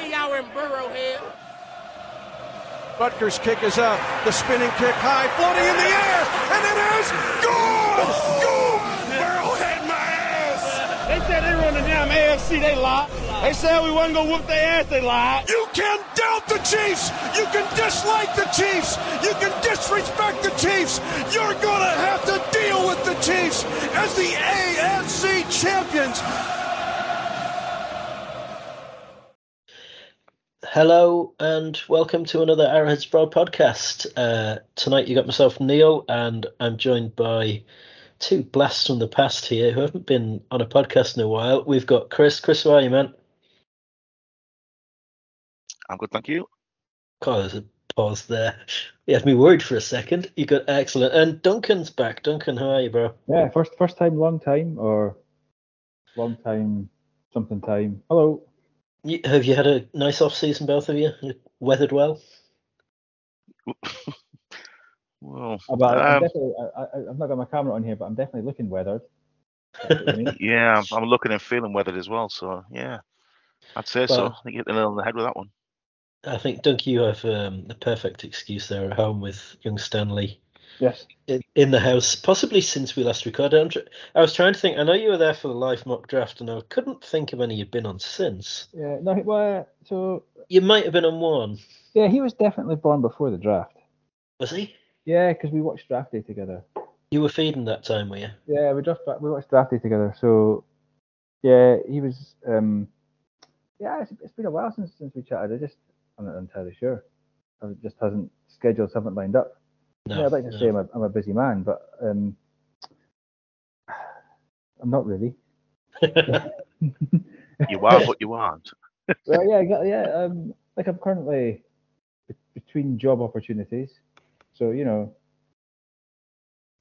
see y'all in Burrowhead. Butker's kick is up. The spinning kick high, floating in the air, and it is good! Good! Burrowhead my ass! They said they run the damn AFC, they lied. They said we wasn't gonna whoop their ass, they lied. You can doubt the Chiefs! You can dislike the Chiefs! You can disrespect the Chiefs! You're gonna have to deal with the Chiefs as the AFC champions! Hello and welcome to another Arrowhead Sprawl podcast. Uh, tonight you got myself Neil and I'm joined by two blasts from the past here who haven't been on a podcast in a while. We've got Chris. Chris, how are you, man? I'm good, thank you. God, there's a pause there. You had me worried for a second. You got excellent. And Duncan's back. Duncan, how are you, bro? Yeah, first first time, long time, or long time, something time. Hello. You, have you had a nice off season, both of you? You Weathered well? Well, But I'm, um, I, I, I've not got my camera on here, but I'm definitely looking weathered. That's what I mean. yeah, I'm, I'm looking and feeling weathered as well. So yeah, I'd say so. I think you hit the nail on the head with that one. I think, Dunk, you have um, the perfect excuse there at home with young Stanley. Yes. in, in the house, possibly since we last recorded. I'm tr- I was trying to think. I know you were there for the live mock draft, and I couldn't think of any you'd been on since. Yeah. No. Well, so You might have been on one, yeah, he was definitely born before the draft. was he? Yeah, because we watched draft day together. You were feeding that time, were you? Yeah, we just we watched draft day together. So yeah, he was. um Yeah, it's, it's been a while since since we chatted. I just I'm not entirely sure. I just hasn't schedules haven't lined up. No. yeah, I'd like to no. say I'm a, I'm a busy man, but um, I'm not really. You are, what you aren't. well, yeah, exa- yeah. Um, like I'm currently be- between job opportunities, so you know,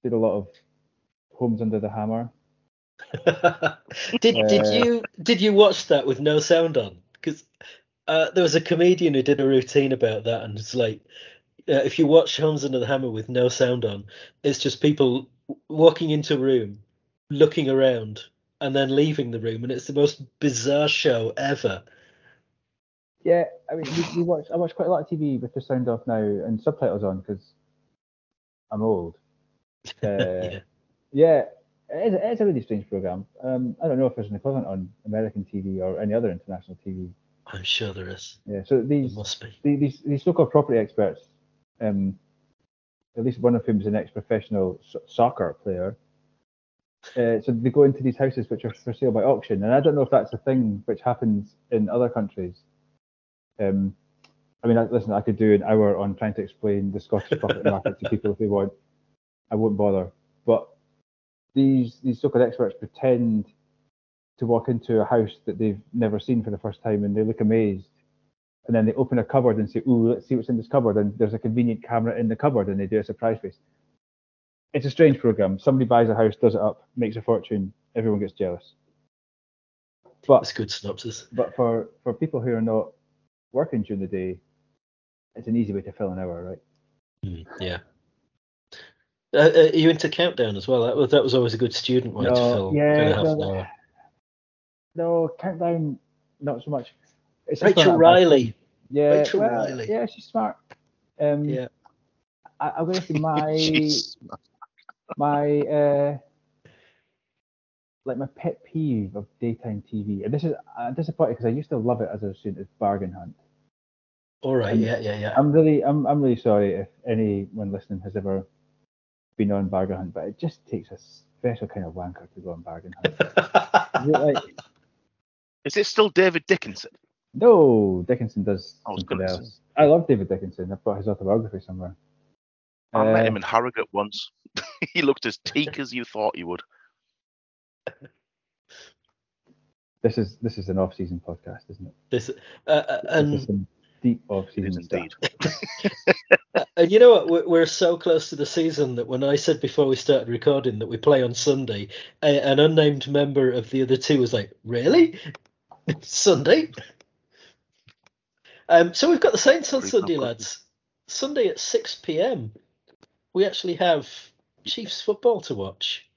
did a lot of homes under the hammer. did did Uh, you did you watch that with no sound on? Because uh, there was a comedian who did a routine about that, and it's like uh, if you watch Homes Under the Hammer with no sound on, it's just people walking into a room, looking around, and then leaving the room, and it's the most bizarre show ever. Yeah, I mean, we, we watch. I watch quite a lot of TV with the sound off now and subtitles on because I'm old. Uh, yeah. Yeah, it is, it is a really strange program. Um, I don't know if there's an equivalent on American TV or any other international TV. I'm sure there is. Yeah, so There these must be. the- these these so-called property experts, um, at least one of whom is an ex-professional so- soccer player. Uh, so they go into these houses which are for sale by auction, and I don't know if that's a thing which happens in other countries. Um, I mean, I, listen, I could do an hour on trying to explain the Scottish property market to people if they want. I won't bother. But these these so-called experts pretend to walk into a house that they've never seen for the first time, and they look amazed and then they open a cupboard and say, "Ooh, let's see what's in this cupboard." And there's a convenient camera in the cupboard, and they do a surprise face. It's a strange program. Somebody buys a house, does it up, makes a fortune, everyone gets jealous. That's But good synopsis. but for for people who are not working during the day, it's an easy way to fill an hour, right? Mm, yeah. Uh, uh, are you into Countdown as well? That was that was always a good student way to fill yeah, kind of half no, an hour. No, countdown, not so much. It's Rachel Riley. Thing. Yeah, Rachel well, Riley. Yeah, she's smart. Um, Yeah. I, I'm gonna say my my uh like my pet peeve of daytime TV, and this is I'm disappointed because I used to love it as a student. Is Bargain Hunt. All right. And Yeah. Yeah. Yeah. I'm really I'm I'm really sorry if anyone listening has ever been on Bargain Hunt, but it just takes a special kind of wanker to go on Bargain Hunt. You're like, Is it still David Dickinson? No, Dickinson does I was something gonna say. else. I love David Dickinson. I've got his autobiography somewhere. I met Uh, him in Harrogate once. he looked as teak as you thought he would. This is this is an off-season podcast, isn't it? this, uh, uh, This is and some deep off-season is indeed. and you know what? We're, we're so close to the season that when I said before we started recording that we play on Sunday, a, an unnamed member of the other two was like, "Really, Sunday?" Um, so we've got the Saints on Sunday, lads. Sunday at six p.m. We actually have Chiefs football to watch.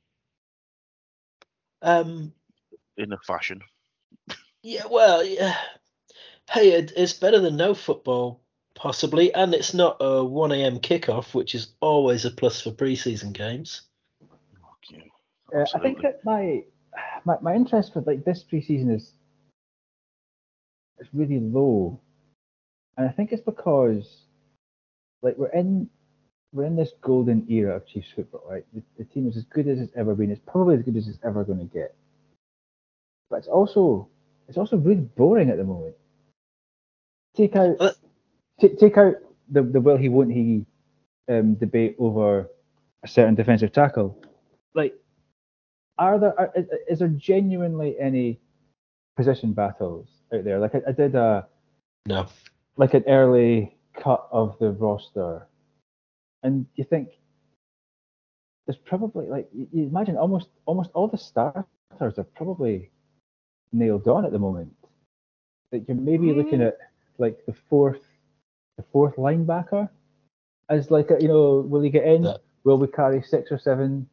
Um, In a fashion. Yeah, well, yeah. hey, it, it's better than no football, possibly, and it's not a 1 a.m. kickoff, which is always a plus for preseason games. Yeah, Uh, I think that my, my my interest for like this preseason is is really low, and I think it's because like we're in we're in this golden era of Chiefs football, right? The, the team is as good as it's ever been. It's probably as good as it's ever going to get, but it's also it's also really boring at the moment. Take out Uh, take, take out the the will he won't he um, debate over a certain defensive tackle. Like, are there are, is, is there genuinely any position battles out there? Like I, I did a No. Like an early cut of the roster, and you think there's probably like you, you imagine almost almost all the starters are probably nailed on at the moment. That you're maybe mm-hmm. looking at like the fourth the fourth linebacker as like a, you know will he get in? That- Will we carry six or seven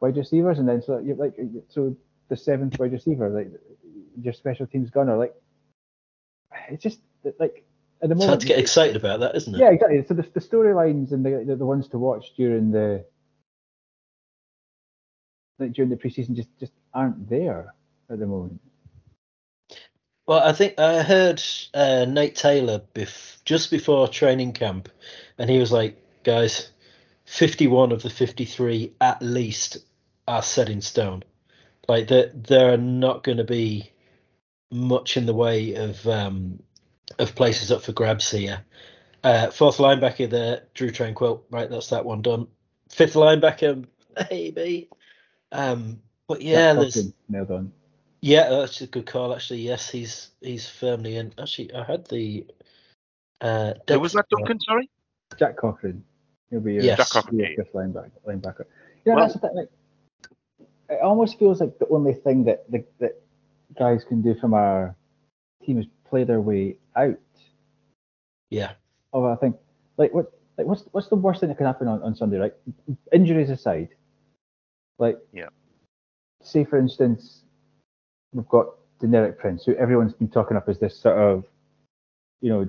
wide receivers and then so you're like so the seventh wide receiver like your special teams gunner like it's just like at the moment. It's hard to get excited about that, isn't it? yeah, exactly. So the, the storylines and the, the the ones to watch during the like during the preseason just just aren't there at the moment. Well, I think I heard uh, Nate Taylor bef- just before training camp, and he was like, "Guys, fifty-one of the fifty-three at least are set in stone. Like there, there are not going to be much in the way of um, of places up for grabs here. Uh, fourth linebacker there, Drue Tranquill. Right, that's that one done. Fifth linebacker, maybe. Um, but yeah, Jack there's Cochrane, nailed on. yeah, that's a good call. Actually, yes, he's he's firmly in. Actually, I had the. Uh, Who was that, depth- Duncan? Sorry. Jack Cochrane. He'll be your, Yes. Jack Cochrane, your yeah. fifth linebacker. linebacker. Yeah, Well- that's the thing. Like, it almost feels like the only thing that the, that guys can do from our team is play their way out. Yeah, of I think like what like what's what's the worst thing that can happen on, on Sunday, right? Injuries aside. Like Yeah. say for instance, we've got Deneric Prince, who everyone's been talking up as this sort of, you know,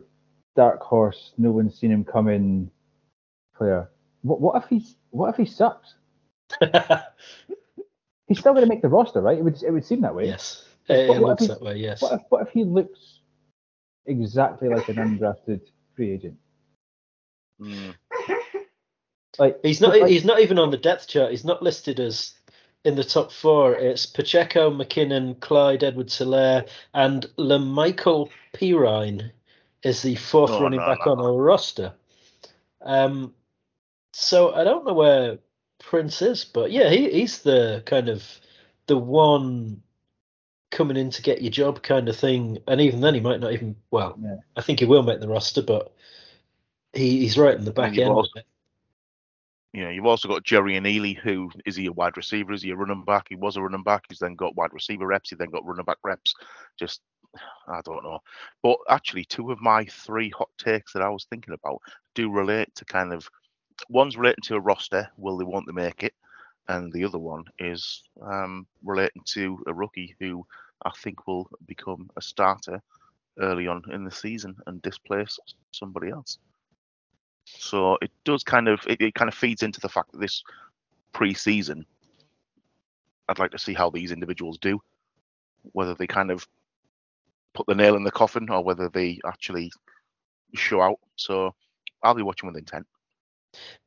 dark horse, no one's seen him coming player. What what if he's what if he sucks? He's still gonna make the roster, right? It would it would seem that way. yes, it, What- it looks he- that way. Yes. What if what if he looks exactly like an undrafted free agent? Mm. Like He's not. like- He's not even on the depth chart. He's not listed as in the top four. It's Pacheco, McKinnon, Clyde, Edwards-Helaire, and La'Mical Perine is the fourth Oh, running no, back no, on no. our roster. Um, so I don't know where Prince is, but yeah, he, he's the kind of the one coming in to get your job kind of thing. And even then, he might not even. Well, Yeah. I think he will make the roster, but he, he's right in the back end. also- it. You know, you've also got Jerrion Ealy, who is he a wide receiver? Is he a running back? He was a running back. He's then got wide receiver reps. He then got running back reps. Just, I don't know. But actually, two of my three hot takes that I was thinking about do relate to kind of one's relating to a roster. Will they want to make it? And the other one is um, relating to a rookie who I think will become a starter early on in the season and displace somebody else. So it does kind of it, it kind of feeds into the fact that this pre-season, I'd like to see how these individuals do, whether they kind of put the nail in the coffin or whether they actually show out. So I'll be watching with intent.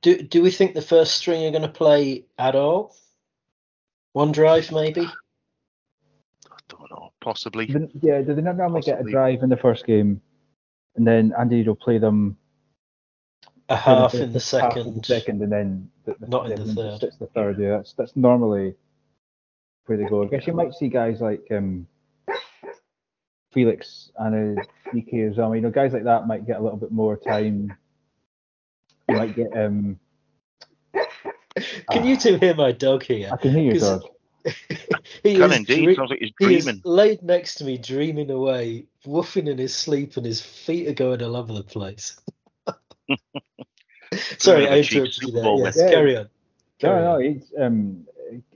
Do do we think the first string are going to play at all? One drive, maybe. I don't know, possibly. The- yeah, do they not normally get a drive in the first game, and then Andy will play them A half the- in the half second. the second, and then the, the, Not in the third. sits the third. Yeah, that's that's normally where they go. I guess you might see guys like um, Felix and uh, Nike Uzomah. You know, guys like that might get a little bit more time. You might get um. Can you two hear my dog here? I can hear your 'Cause- dog. he Can is indeed. dre- Sounds like he's he is laid next to me, dreaming away, woofing in his sleep, and his feet are going all over the place. Sorry, Dreaming of I a interrupted you there. Yes, win. carry on. No, Carry no, on. he's um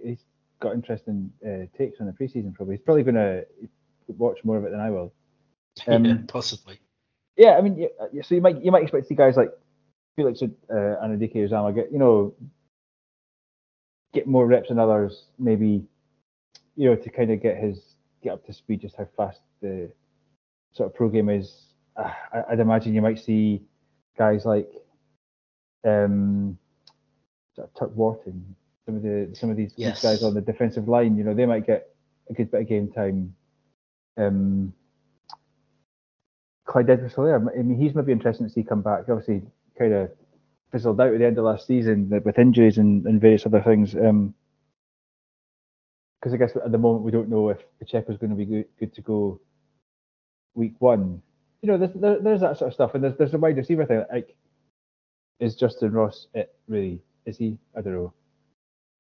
he's got interesting uh, takes on the preseason. Probably he's probably going to watch more of it than I will. Um, yeah, possibly. Yeah, I mean, yeah, yeah, so you might you might expect to see guys like Felix uh, and Anudike-Uzomah get you know get more reps than others, maybe you know to kind of get his get up to speed just how fast the sort of pro game is. Uh, I, I'd imagine you might see guys like um, sort of Tuck Wharton, some of the some of these, Yes. guys on the defensive line. You know, they might get a good bit of game time. Um, Clyde Edwards Helaire, I mean, he's maybe interesting to see come back. Obviously, kind of fizzled out at the end of last season with injuries and, and various other things. Um, because I guess at the moment we don't know if Pacheco's going to be good, good to go week one. You know, there's there, there's that sort of stuff, and there's there's a wide receiver thing. Like, is Justin Ross it really? Is he? I don't know.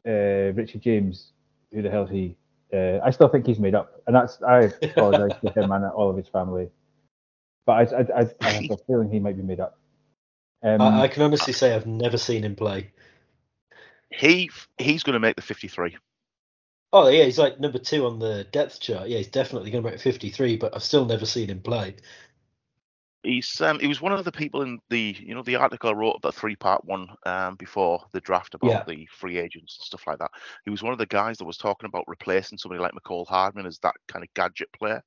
Uh, Richie James, who the hell is he? Uh, I still think he's made up, and that's I apologise to him and all of his family, but I I, I, I have a feeling he might be made up. Um, I, I can honestly say I've never seen him play. He he's going to make the 53. Oh yeah, he's like number two on the depth chart. Yeah, he's definitely going to make 53, but I've still never seen him play. He's um, he was one of the people in the you know the article I wrote the three part one um, before the draft about Yeah. the free agents and stuff like that. He was one of the guys that was talking about replacing somebody like Mecole Hardman as that kind of gadget player.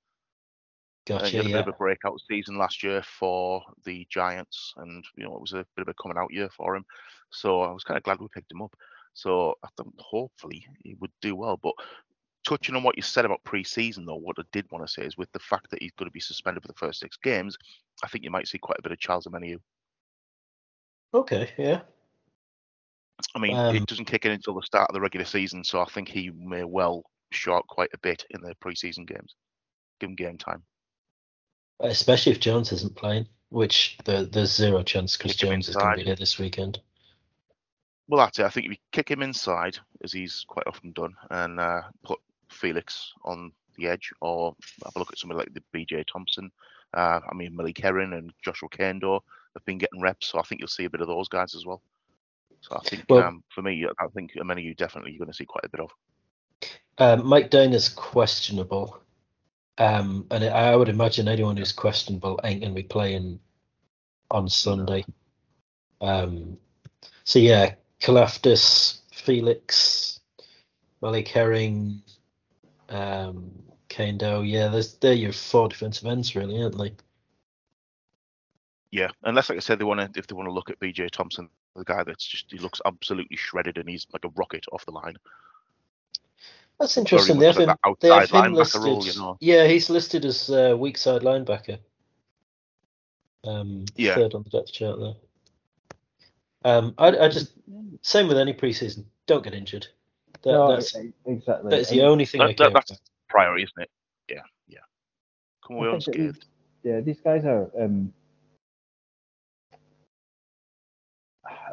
And Gotcha. he had a Yeah. bit of a breakout season last year for the Giants, and you know it was a bit of a coming out year for him. So I was kind of glad we picked him up. So I think hopefully he would do well. But touching on what you said about pre-season, though, what I did want to say is with the fact that he's going to be suspended for the first six games, I think you might see quite a bit of Charles Omenihu. Okay. Yeah. I mean, Um, it doesn't kick in until the start of the regular season, so I think he may well short quite a bit in the pre-season games. Give him game time. Especially if Jones isn't playing, which the, there's zero chance because Jones is going to be inside. here this weekend. Well, that's it. I think if you kick him inside, as he's quite often done, and uh, put Felix on the edge, or have a look at somebody like the BJ Thompson. Uh, I mean, Malik Herring and Joshua Kaindoh have been getting reps, so I think you'll see a bit of those guys as well. So I think Well- um, for me, I think many of you definitely you're going to see quite a bit of. Um, Mike Danna is questionable, um, and I would imagine anyone who's questionable ain't going to be playing on Sunday. Um, so yeah, Kalafdis, Felix, Malik Herring, um, Kaindoh. Yeah, there's they're your four defensive ends, really, aren't they? Yeah, unless like I said, they want to if they want to look at BJ Thompson, the guy that's just he looks absolutely shredded and he's like a rocket off the line. That's interesting. They have like him, that they have him listed. role, you know. Yeah, he's listed as uh, weak side linebacker. Um, Yeah. third on the depth chart there. Um, I, I just same with any preseason. Don't get injured. That, no, that's exactly. that's the only thing I That- care that- that's about. priority, isn't it? Yeah, yeah. Come I away think that these- unscathed. yeah, these guys are um,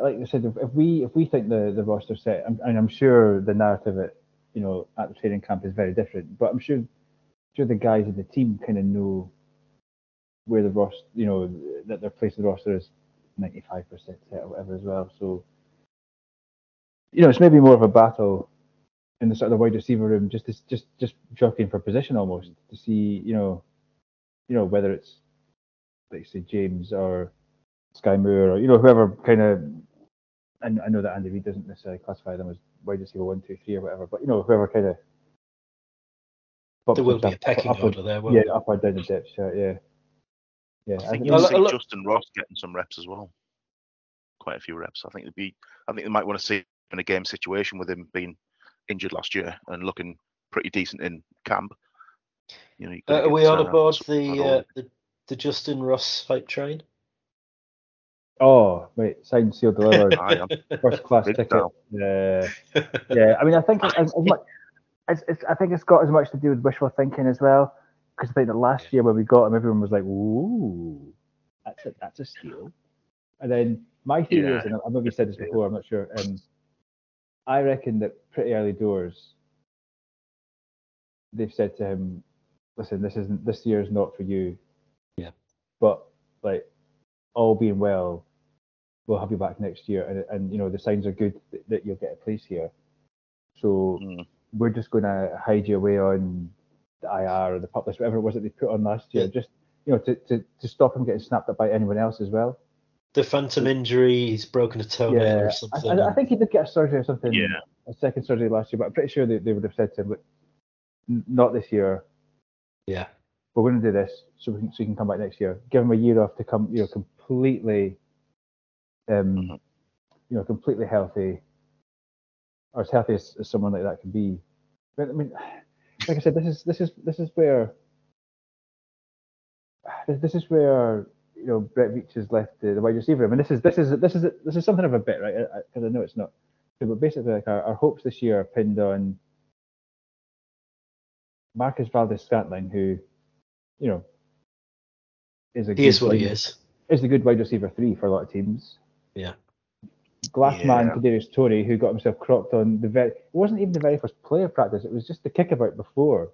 like I said. If, if we if we think the the roster set, I'm, and I'm sure the narrative at you know at the training camp is very different, but I'm sure sure the guys in the team kind of know where the roster, you know, that their place in the roster is 95% set or whatever as well. So you know, it's maybe more of a battle in the sort of the wide receiver room, just to, just just jockeying for position almost to see, you know, you know whether it's like say James or Skyy Moore or you know whoever kind of. I know that Andy Reid doesn't necessarily classify them as wide receiver one, two, three, or whatever, but you know whoever kind of. There will be a pecking order there. Won't Yeah, up or down the depth chart. Yeah. Yeah. I think I you'll see look- Justin Ross getting some reps as well. Quite a few reps. I think they'd be. I think they might want to see him in a game situation with him being injured last year and looking pretty decent in camp. You know, you Uh, are we on uh, aboard the, uh, the the Justin Ross hype train? Oh, wait, signed, sealed, delivered. First class ticket. Uh, yeah, I mean, I think as, as much, it's, it's, I think it's got as much to do with wishful thinking as well. Because I think that last year when we got him, everyone was like, "Ooh, that's a that's a steal." And then my theory is, Yeah. and I've maybe said this before, I'm not sure. Um, I reckon that pretty early doors, they've said to him, "Listen, this isn't this year is not for you." Yeah. But like, all being well, we'll have you back next year, and and you know the signs are good that, that you'll get a place here. So Mm. we're just going to hide you away on the IR or the pup list, whatever it was that they put on last year. Yeah. Just you know, to, to, to stop him getting snapped up by anyone else as well. The phantom injury, he's broken a toenail Yeah, or I, something. I, I think he did get a surgery or something, Yeah. a second surgery last year, but I'm pretty sure they, they would have said to him, Look, not this year. yeah. We're going to do this so we can, so you can come back next year. Give him a year off to come, you know, completely, um, Mhm. you know, completely healthy, or as healthy as, as someone like that can be. But I mean, like I said, this is this is this is where this, this is where you know Brett Veach has left the, the wide receiver room, and this is this is this is this is something of a bit, right? Because I, know it's not, but basically, like our, our hopes this year are pinned on Marquez Valdes-Scantling, who, you know, is a He is good what he is. is a good wide receiver three for a lot of teams. Yeah. Glass man Yeah. Kadarius Toney, who got himself cropped on the very it wasn't even the very first player practice, it was just the kickabout before.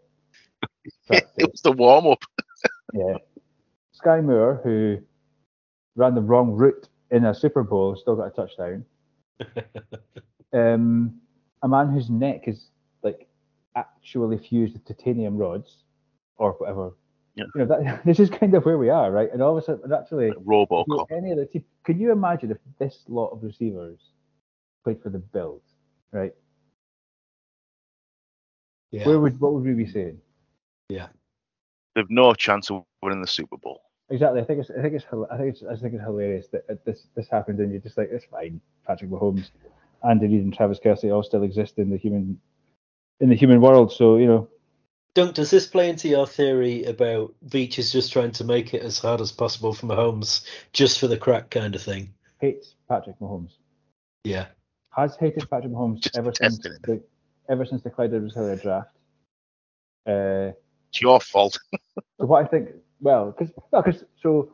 practice. it was the warm up. yeah. Skyy Moore, who ran the wrong route in a Super Bowl, still got a touchdown. um, a man whose neck is like actually fused with titanium rods or whatever. Yeah. You know, that, this is kind of where we are, right? And all of a sudden, actually, if you Robocop. any other team, can you imagine if this lot of receivers played for the Bills, right? Yeah. Where would what would we be saying? Yeah. They've no chance of winning the Super Bowl. Exactly. I think it's I think it's I think it's I think it's hilarious that uh, this this happened and you're just like it's fine. Patrick Mahomes, Andy Reid, and Travis Kelce all still exist in the human in the human world. So you know, Dunk, does this play into your theory about Veach is just trying to make it as hard as possible for Mahomes, just for the crack kind of thing? hates Patrick Mahomes. Yeah. Has hated Patrick Mahomes Just ever since it. the ever since the Clyde Edwards-Helaire draft. Uh, It's your fault. So what I think, well, because well, 'cause- so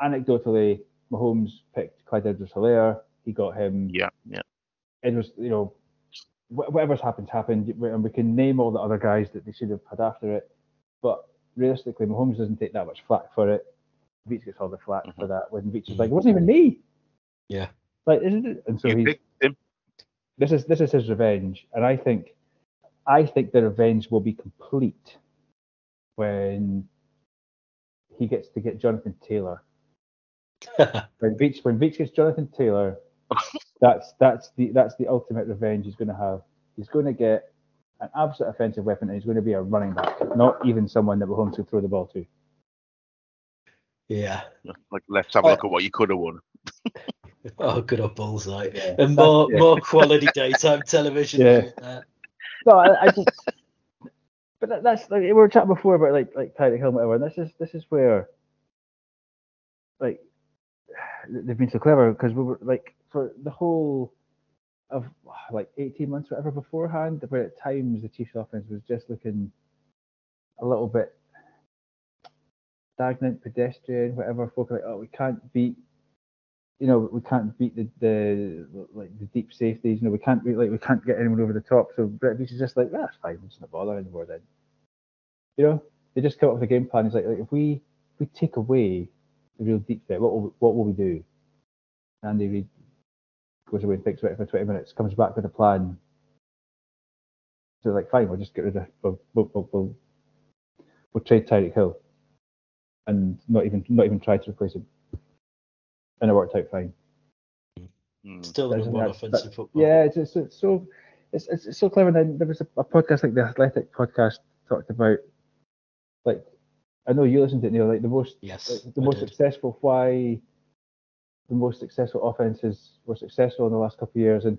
anecdotally, Mahomes picked Clyde Edwards-Helaire. He got him. yeah, yeah. It was, you know, wh- whatever's happened happened, and we can name all the other guys that they should have had after it. But realistically, Mahomes doesn't take that much flack for it. Veach gets all the flack for mm-hmm. that when Veach is like, it wasn't even me. Yeah. Like, isn't it? And so you he's picked him. this is this is his revenge, and I think I think the revenge will be complete when he gets to get Jonathan Taylor. When Veach when Veach gets Jonathan Taylor, that's that's the that's the ultimate revenge he's going to have. He's going to get an absolute offensive weapon, and he's going to be a running back, not even someone that Mahomes could throw the ball to. yeah. Like, let's have a oh. look at what you could have won. Oh, good old bullseye. Yeah, And more yeah. more quality daytime television. Yeah. like that. No, I, I just. But that, that's like we were chatting before about like like Tyreek Hill, whatever. And this is this is where, like, they've been so clever because we were like for the whole of like 18 months, whatever beforehand, where at times the Chiefs' offense was just looking a little bit stagnant, pedestrian, whatever. Folk like, oh, we can't beat. You know, we can't beat the, the like the deep safeties. You know, we can't beat like we can't get anyone over the top. So Brett Veach is just like, that's fine. It's not bother anymore then. You know, they just come up with a game plan. It's like, like if we if we take away the real deep threat, what will, what will we do? Andy Reid goes away and thinks about it for 20 minutes, comes back with a plan. So like, fine, we'll just get rid of we'll we'll, we'll, we'll, we'll trade Tyreek Hill and not even not even try to replace him. And it worked out fine. Hmm. Still That number isn't one offensive that- football. Yeah, it's, it's, it's so it's, it's, it's so clever. And then there was a, a podcast like the Athletic podcast talked about like I know you listened to it, Neil. Like the most Yes. like, the I most did. successful why the most successful offenses were successful in the last couple of years, and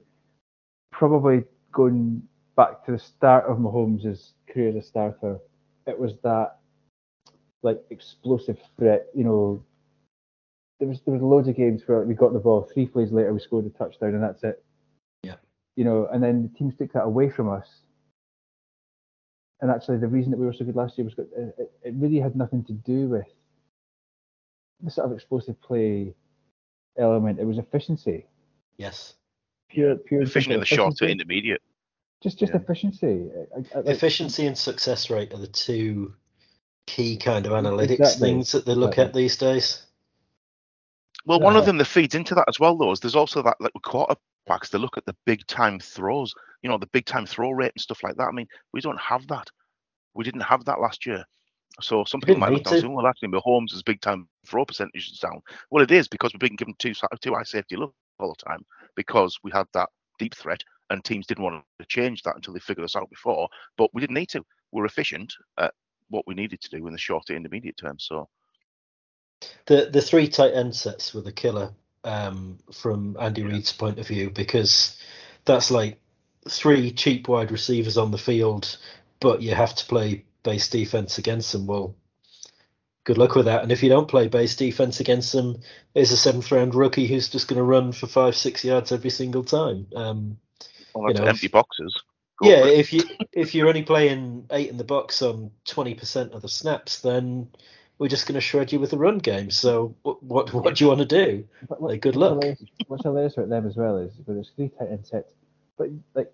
probably going back to the start of Mahomes' career as a starter, it was that like explosive threat. You know, there was there was loads of games where we got the ball, three plays later we scored a touchdown, and that's it. Yeah. You know, and then the teams took that away from us. And actually, the reason that we were so good last year was it- it really had nothing to do with the sort of explosive play element. It was efficiency, Yes. pure, pure. and Efficient in the short to intermediate. Just, just Yeah. efficiency. I- I- I- like- Efficiency and success rate are the two key kind of analytics Exactly. things that they look Exactly. at these days. Well, one of Uh, them that feeds into that as well, though, is there's also that like with quarterbacks. They look at the big time throws, you know, the big time throw rate and stuff like that. I mean, we don't have that. We didn't have that last year. So some people might look down and say, well, actually, Mahomes' big time throw percentage is down. Well, it is because we've been given two, two high safety look all the time because we had that deep threat and teams didn't want to change that until they figured us out before. But we didn't need to. We're efficient at what we needed to do in the short to intermediate term. So The the three tight end sets were the killer um, from Andy Reid's point of view because that's like three cheap wide receivers on the field, but you have to play base defense against them. Well, good luck with that. And if you don't play base defense against them, there's a seventh round rookie who's just going to run for five six yards every single time. Um, well, You know, empty boxes. Go yeah, if you if you're only playing eight in the box on twenty percent of the snaps, then we're just going to shred you with the run game. So what what, what do you want to do? But Like, good luck. hilarious- What's hilarious about them as well is when there's three tight end sets, but like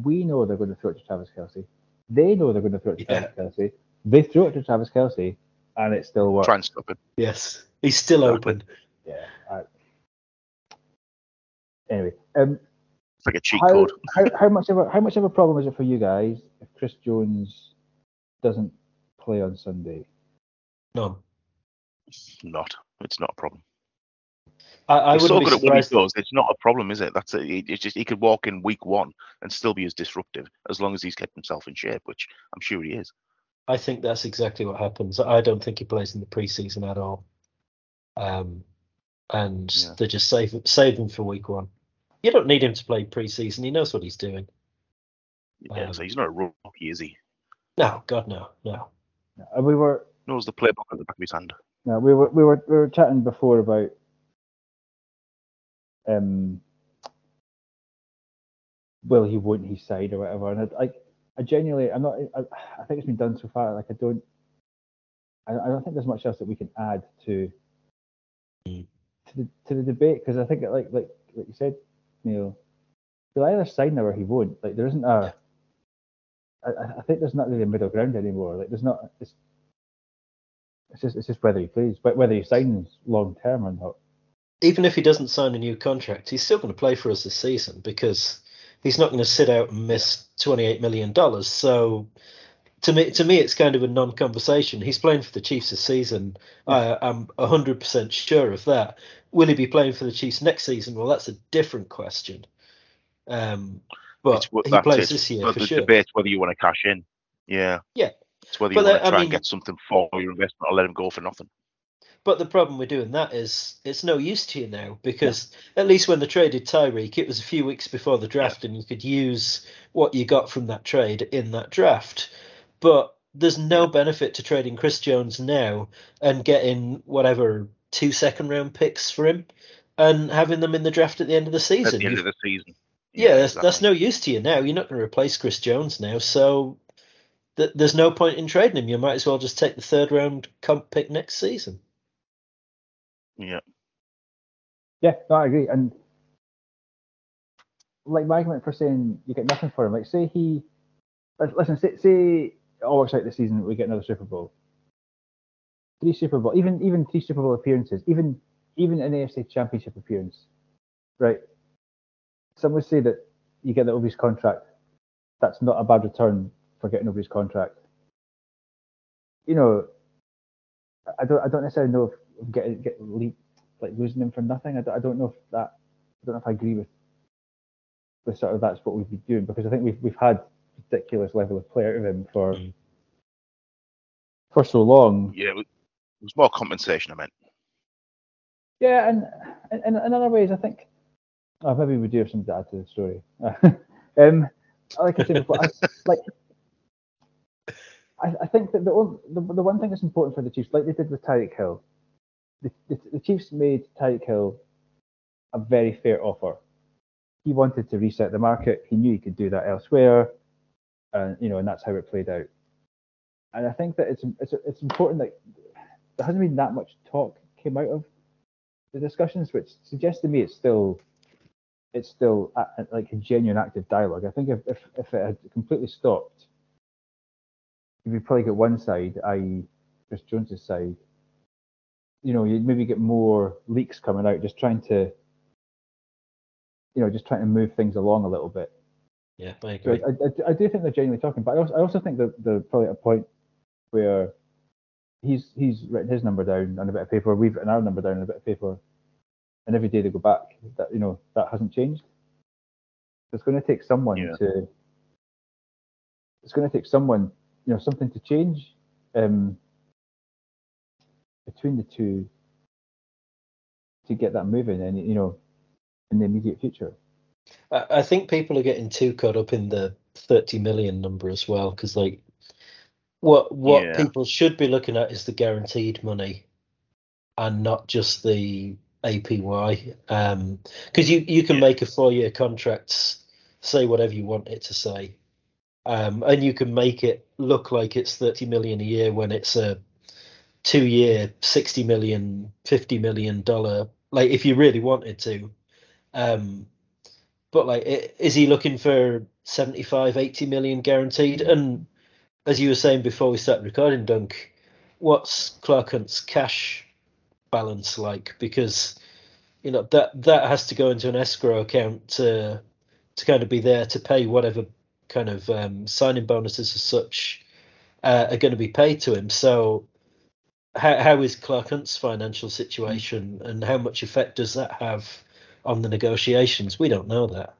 we know they're going to throw it to Travis Kelce. They know they're going to throw it to Yeah. Travis Kelce. They throw it to Travis Kelce, and it still works. Try and stop it. Yes, he's still Exactly. open. Yeah. I... Anyway, um, It's like a cheat how, code. how how much of a how much of a problem is it for you guys if Chris Jones doesn't play on Sunday? None. Not. It's not a problem. I, I He's so good at what he does. It's not a problem, is it? That's a, it's just he could walk in week one and still be as disruptive as long as he's kept himself in shape, which I'm sure he is. I think that's exactly what happens. I don't think he plays in the preseason at all. Um, and Yeah. they just save save him for week one. You don't need him to play preseason. He knows what he's doing. Yeah, Um, so he's not a rookie, is he? No, God, no, no. Uh, We were Knows the playbook at the back of his hand. no, we were we were we were chatting before about um will he won't he side or whatever. And I, I, I genuinely I'm not I, I think it's been done so far like I don't I, I don't think there's much else that we can add to to the to the debate because I think it, like like like you said Neil he'll either sign now or he won't. Like there isn't a I think there's not really a middle ground anymore. Like there's not it's it's just it's just whether he plays but whether he signs long term or not Even if he doesn't sign a new contract, he's still going to play for us this season because he's not going to sit out and miss twenty eight million dollars. So to me, to me, it's kind of a non-conversation. He's playing for the Chiefs this season. I, I'm hundred percent sure of that. Will he be playing for the Chiefs next season? Well, that's a different question. Um, but he plays this year But for the sure. debate's whether you want to cash in. Yeah. Yeah. It's whether you want to I try mean- and get something for your investment or let him go for nothing. But the problem with doing that is it's no use to you now because at least when they traded Tyreek, it was a few weeks before the draft and you could use what you got from that trade in that draft. But there's no benefit to trading Chris Jones now and getting whatever two second round picks for him and having them in the draft at the end of the season. At the end You've- of the season. yeah, that's, that's exactly. no use to you now. You're not going to replace Chris Jones now, so th- there's no point in trading him. You might as well just take the third round comp pick next season. Yeah. Yeah, no, I agree. And like my argument for saying you get nothing for him, like say he, lis- listen, say, say it all works out this season, we get another Super Bowl, three Super Bowl, even even three Super Bowl appearances, even even an AFC Championship appearance, right? Some would say that you get the obvious contract. That's not a bad return for getting obvious contract. You know, I don't I don't necessarily know if getting get le- like losing him for nothing. I don't, I don't know if that I don't know if I agree with with sort of that's what we've been doing because I think we've we've had ridiculous level of play out of him for Mm. for so long. Yeah. It was, more compensation, I meant. Yeah, and and and in other ways, I think oh, maybe we do have something to add to the story. um, like I said before, I, like I, I think that the, on- the the one thing that's important for the Chiefs, like they did with Tyreek Hill, the, the, Chiefs made Tyreek Hill a very fair offer. He wanted to reset the market. He knew he could do that elsewhere, and you know, and that's how it played out. And I think that it's it's it's important that there hasn't been that much talk came out of the discussions, which suggests to me it's still it's still a, a- like a genuine active dialogue. I think if, if, if it had completely stopped, you'd probably get one side, i.e., Chris Jones's side. You know, you'd maybe get more leaks coming out, just trying to, you know, just trying to move things along a little bit. Yeah, I So agree. I, I, I do think they're genuinely talking, but I also, I also think that they're probably at a point where he's he's written his number down on a bit of paper. We've written our number down on a bit of paper, and every day they go back, that you know that hasn't changed. It's going to take someone Yeah. to. It's going to take someone, you know, something to change um, between the two to get that moving, and you know, in the immediate future. I, I think people are getting too caught up in the 30 million number as well because like what what Yeah. people should be looking at is the guaranteed money and not just the APY um because you you can Yeah. make a four year contract say whatever you want it to say um and you can make it look like it's 30 million a year when it's a two year 60 million 50 million dollar like if you really wanted to. Um but like is he looking for 75 80 million guaranteed? And as you were saying before we started recording dunk what's clark hunt's cash balance like? Because you know that that has to go into an escrow account to to kind of be there to pay whatever kind of um, signing bonuses as such uh, are going to be paid to him. So how, how is clark hunt's financial situation and how much effect does that have on the negotiations we don't know that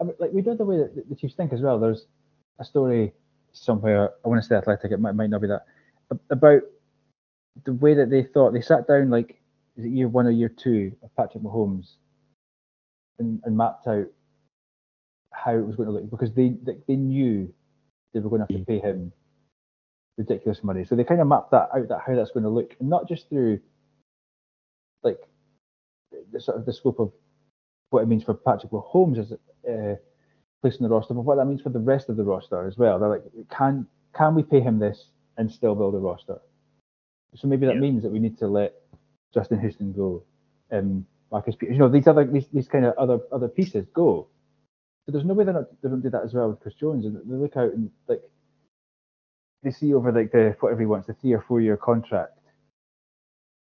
I mean, like we know the way that the Chiefs think as well. There's a story somewhere. I want to say Athletic. It might, might not be that about the way that they thought they sat down like is it year one or year two of Patrick Mahomes and, and mapped out how it was going to look because they they, they knew they were going to have to mm. pay him ridiculous money. So they kind of mapped that out that how that's going to look, and not just through like the sort of the scope of what it means for Patrick Mahomes as a uh, placing the roster, but what that means for the rest of the roster as well. They're like, can can we pay him this and still build a roster? So maybe that Yeah. means that we need to let Justin Houston go, um, Marcus Peters, you know, these other these, these kind of other other pieces go. But there's no way they're not they don't do that as well with Chris Jones, and they look out and like they see over like the whatever he wants, the three or four year contract.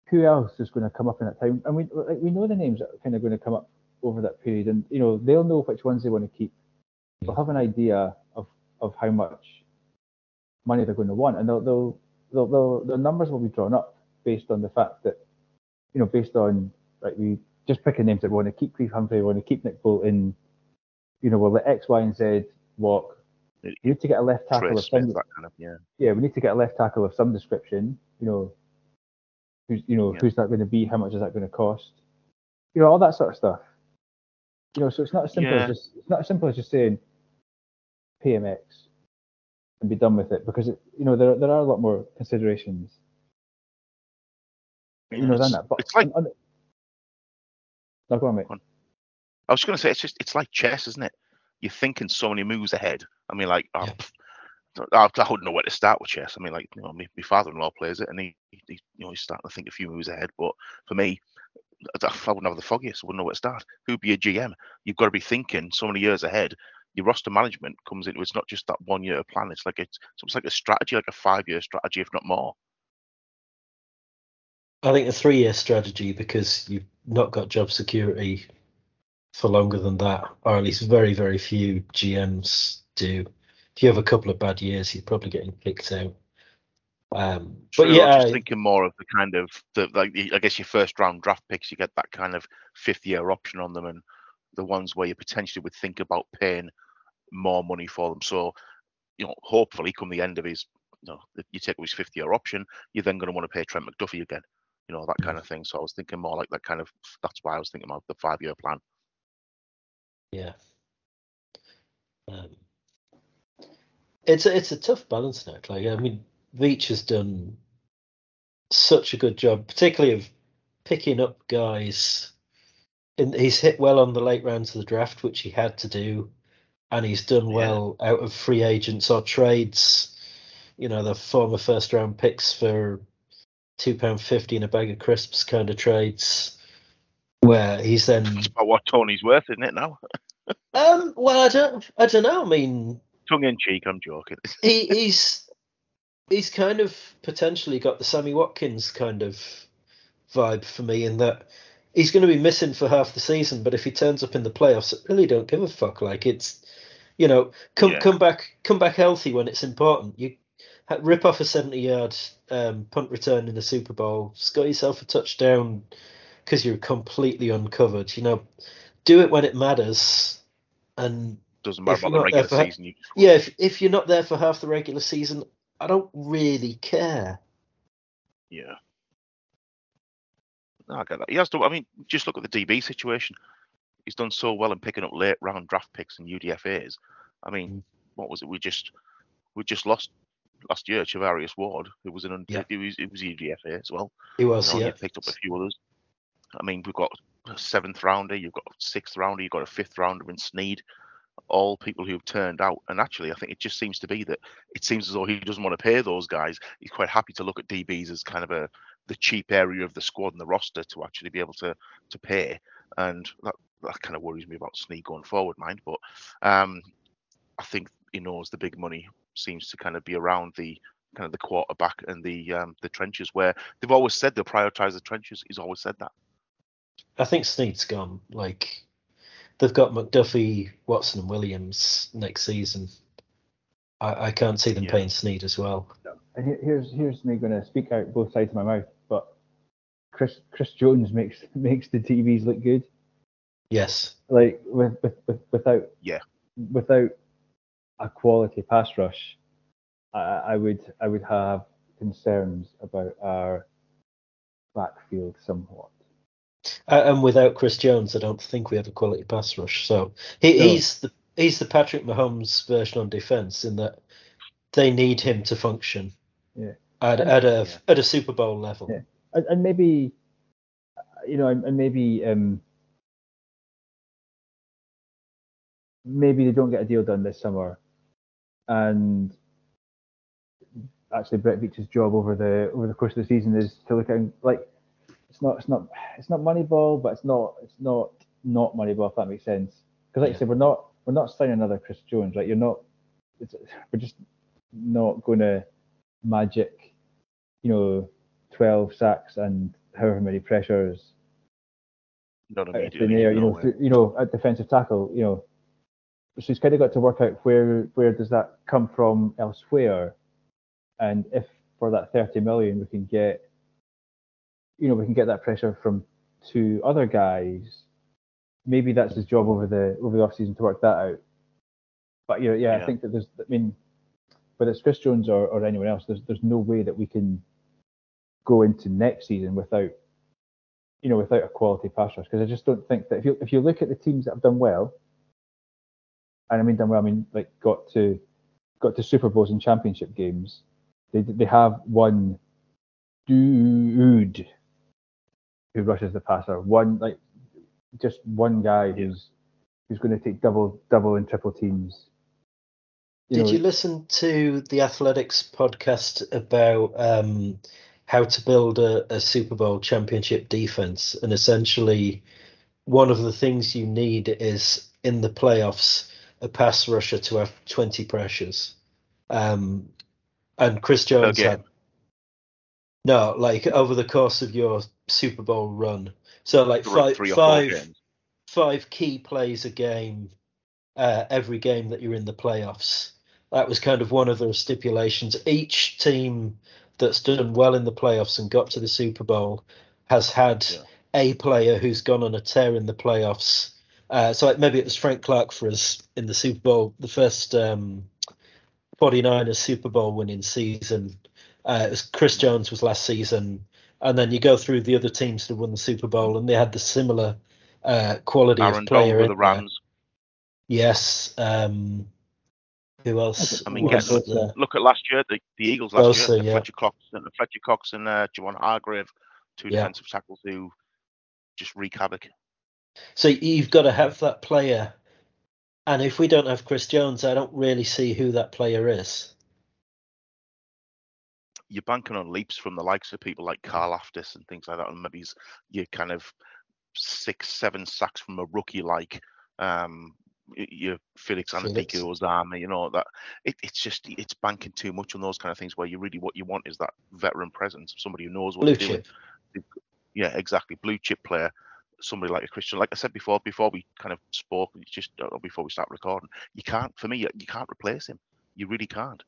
Who else is going to come up in that time? And we like, we know the names that are kind of going to come up over that period, and you know they'll know which ones they want to keep. They'll have an idea of, of how much money they're going to want, and they'll, they'll, they'll, they'll the numbers will be drawn up based on the fact that you know based on like we just picking names that we want to keep Creed Humphrey, we want to keep Nick Bolton. You know, we'll let X, Y, and Z walk. You need to get a left tackle of some, that kind of yeah. yeah, we need to get a left tackle of some description. You know, who's you know Yeah. who's that going to be? How much is that going to cost? You know, all that sort of stuff. You know, so it's not as simple Yeah. as just it's not as simple as just saying PMX and be done with it because it, you know there there are a lot more considerations. You know, than that. But it's like on, on, no, go on, mate. I was going to say it's just it's like chess, isn't it? You're thinking so many moves ahead. I mean, like oh, Yeah. I, I wouldn't know where to start with chess. I mean, like you know, my, my father-in-law plays it, and he, he you know he's starting to think a few moves ahead. But for me, I I wouldn't have the foggiest. I wouldn't know where to start. Who'd be a GM? You've got to be thinking so many years ahead. Your roster management comes into it's not just that one year plan. It's like it's, it's almost like a strategy, like a five year strategy, if not more. I think a three year strategy because you've not got job security for longer than that, or at least very, very few GMs do. If you have a couple of bad years, you're probably getting kicked out. Um, but True, I yeah, was just thinking more of the kind of the like the- I guess your first round draft picks, you get that kind of fifth year option on them, and the ones where you potentially would think about paying more money for them. So, you know, hopefully, come the end of his, you know, you take his fifth year option, you're then going to want to pay Trent McDuffie again, you know, that kind of thing. So I was thinking more like that kind of. That's why I was thinking about the five year plan. yeah. Um, it's a, it's a tough balance now. Like I mean, Veach has done such a good job, particularly of picking up guys. And he's hit well on the late rounds of the draft, which he had to do, and he's done Yeah. well out of free agents or trades. You know, the former first round picks for two pound fifty and a bag of crisps kind of trades, where he's then It's about what Toney's worth, isn't it? Now, um well I don't I don't know I mean tongue in cheek, I'm joking. he, he's he's kind of potentially got the Sammy Watkins kind of vibe for me in that he's going to be missing for half the season, but if he turns up in the playoffs, I really don't give a fuck. Like it's you know come Yeah. come back come back healthy when it's important. You Rip off a 70 yard um, punt return in the Super Bowl, score yourself a touchdown because you're completely uncovered. You know, do it when it matters. And Doesn't matter If about the regular for- season. You, yeah, if, if you're not there for half the regular season, I don't really care. Yeah. No, I get that. He has to. I mean, just look at the DB situation. He's done so well in picking up late round draft picks and UDFA's. I mean, Mm. what was it? We just we just lost last year Charvarius Ward, who was an un- Yeah. he was, he was UDFA as well. He was, You know, yeah. you picked up a few others. I mean, we've got a seventh rounder, you've got a sixth rounder, you've got a fifth rounder in Sneed. All people who've turned out, and actually, I think it just seems to be that it seems as though he doesn't want to pay those guys. He's quite happy to look at DBs as kind of a the cheap area of the squad and the roster to actually be able to to pay, and that that kind of worries me about Sneed going forward, mind. But um, I think he knows the big money seems to kind of be around the kind of the quarterback and the um, the trenches where they've always said they'll prioritize the trenches. He's always said that. I think Sneed's gone. Like, they've got McDuffie, Watson, and Williams next season. I, I can't see them Yeah. paying Sneed as well. And here's here's me going to speak out both sides of my mouth, but Chris Chris Jones makes makes the DBs look good. Yes. Like with, with, with without Yeah. without a quality pass rush, I, I would I would have concerns about our backfield somewhat. Uh, and without Chris Jones, I don't think we have a quality pass rush. So he, No. he's the he's the Patrick Mahomes version on defense in that they need him to function. Yeah. At, at a Yeah. at a Super Bowl level. Yeah. and, and maybe you know and, and maybe um maybe they don't get a deal done this summer and actually Brett Veach's job over the over the course of the season is to look at like it's not it's not it's not Moneyball but it's not it's not not Moneyball if that makes sense because like Yeah. you said we're not we're not signing another Chris Jones right you're not it's, we're just not going to magic you know 12 sacks and however many pressures Not immediately. air, you know, through- you know, at defensive tackle, you know. So he's kind of got to work out where where does that come from elsewhere, and if for that 30 million we can get, you know, we can get that pressure from two other guys, maybe that's his job over the over the off season to work that out. But you know, yeah, Yeah. I think that there's, I mean, whether it's Chris Jones or, or anyone else, there's there's no way that we can go into next season without you know, without a quality pass rush. Because I just don't think that if you if you look at the teams that have done well, and I mean done well, I mean like got to got to Super Bowls and championship games, they they have one dude who rushes the passer, one like just one guy who's who's going to take double double and triple teams. Did know, you listen to the Athletic's podcast about um, how to build a, a Super Bowl championship defense? And essentially, one of the things you need is in the playoffs a pass rusher to have 20 pressures. Um, and Chris Jones game. had no, like over the course of your Super Bowl run. So like Three- five, three or five, five key plays a game, uh, every game that you're in the playoffs. That was kind of one of the stipulations. Each team that's done well in the playoffs and got to the Super Bowl has had Yeah. a player who's gone on a tear in the playoffs. Uh, so like maybe it was Frank Clark for us in the Super Bowl, the first um, 49ers Super Bowl winning season. Uh, it Chris Jones was last season, and then you go through the other teams that won the Super Bowl, and they had the similar uh, quality Aaron of player. Donald in with the there. Yes. Um, who else? I mean, was get- there? Look at last year, the, the Eagles last Bosa, year, yeah. Fletcher Cox and Fletcher Cox and uh, Javon Hargrave, two Yeah. defensive tackles who just wreak havoc. So you've got to have that player, and if we don't have Chris Jones, I don't really see who that player is. You're banking on leaps from the likes of people like Karlaftis and things like that, and maybe he's- you're kind of six, seven sacks from a rookie like um, your Felix. Anudike-Uzomah, you know that it, it's just it's banking too much on those kind of things where you really what you want is that veteran presence, somebody who knows what Blue they're doing. yeah, exactly. Blue chip player, somebody like a Christian. Like I said before, before we kind of spoke, just uh, before we start recording, you can't. For me, you, you can't replace him. You really can't.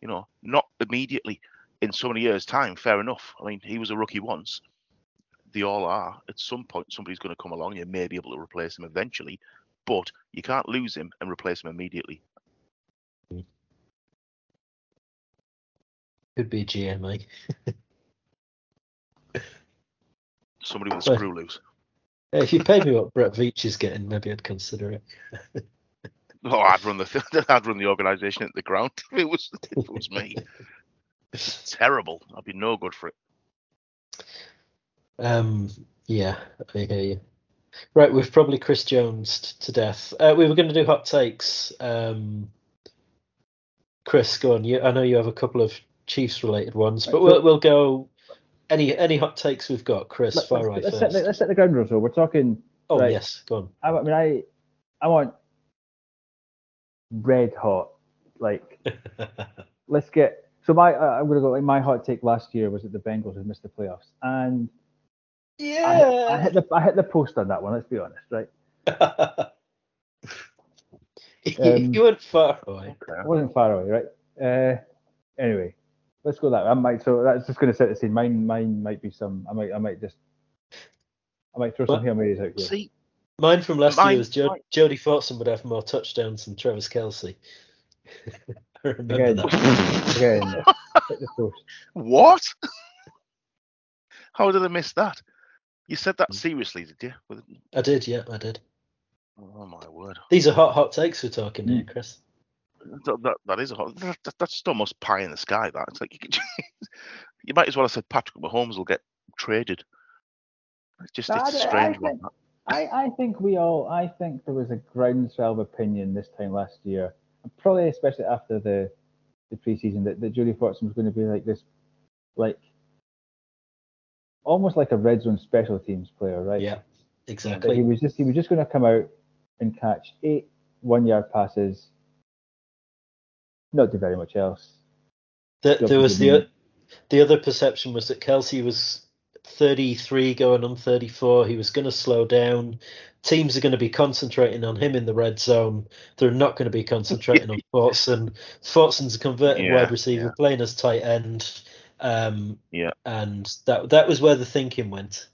You know, not immediately. In so many years' time, fair enough. I mean, he was a rookie once. They all are. At some point, somebody's going to come along. You may be able to replace him eventually, but you can't lose him and replace him immediately. Could be GMA. Somebody with a screw loose. If you paid me what Brett Veach is getting, maybe I'd consider it. Oh, I'd run the I'd run the organisation at the ground if it was if it was me. Terrible. I'd be no good for it. Um, yeah, I hear you. Right, we've probably Chris Jones to death. Uh, we were going to do hot takes. Um, Chris, go on. You, I know you have a couple of Chiefs related ones, but we'll we'll go. Any any hot takes we've got, Chris? Let, far us right let's, set first. the, let's set the ground rules. So we're talking. oh right. yes, go on. I, I mean, I, I want red hot. Like, let's get. So my, uh, I'm gonna go. Like my hot take last year was that the Bengals had missed the playoffs, and I, I hit the I hit the post on that one. Let's be honest, right? you, Um, you went far away. I wasn't far away, right? Uh, anyway, let's go that way. I might. So that's just going to set the scene. Mine, mine might be some. I might, I might just, I might throw some What? hail marys out here. See, Mine from last Mine- year was jo- mine- Jody Fortson would have more touchdowns than Travis Kelce. I remember Again. Again, hit the post. what? How did I miss that? You said Mm. that seriously, did you? With- I did, yeah, I did. Oh my word. These are hot, hot takes we're talking here, Chris. That, that, that is a hot. That, that- that's just almost pie in the sky. That it's like you, could, you might as well have said Patrick Mahomes will get traded. It's just it's a don't- I strange one. think- I, I think we all. I think there was a groundswell of opinion this time last year, and probably especially after the the preseason, that, that Jody Fortson was going to be like this, like almost like a red zone special teams player, right? Yeah, That he was just he was just going to come out and catch eight one yard passes, not do very much else. The, there was the o- the other perception was that Kelce was 33 going on 34. He was going to slow down. Teams are going to be concentrating on him in the red zone. They're not going to be concentrating on Fortson. Fortson's a converted Yeah, wide receiver yeah. playing as tight end. Um, Yeah. and that that was where the thinking went.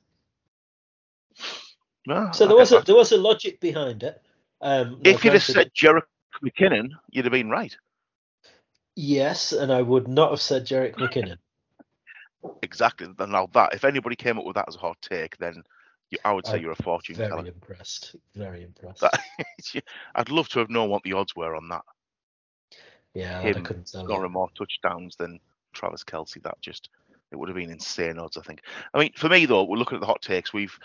No, So there was a there was a logic behind it. Um, If you'd have said Jerick McKinnon, you'd have been right. yes, and I would not have said Jerick McKinnon. Exactly. And Now that, if anybody came up with that as a hot take, then you, I would say I'm you're a fortune Very teller. impressed. Very impressed. That- I'd love to have known what the odds were on that. yeah, I him couldn't tell. Scoring more touchdowns than Travis Kelce. That just it would have been insane odds. I think. I mean, for me though, we're looking at the hot takes. We've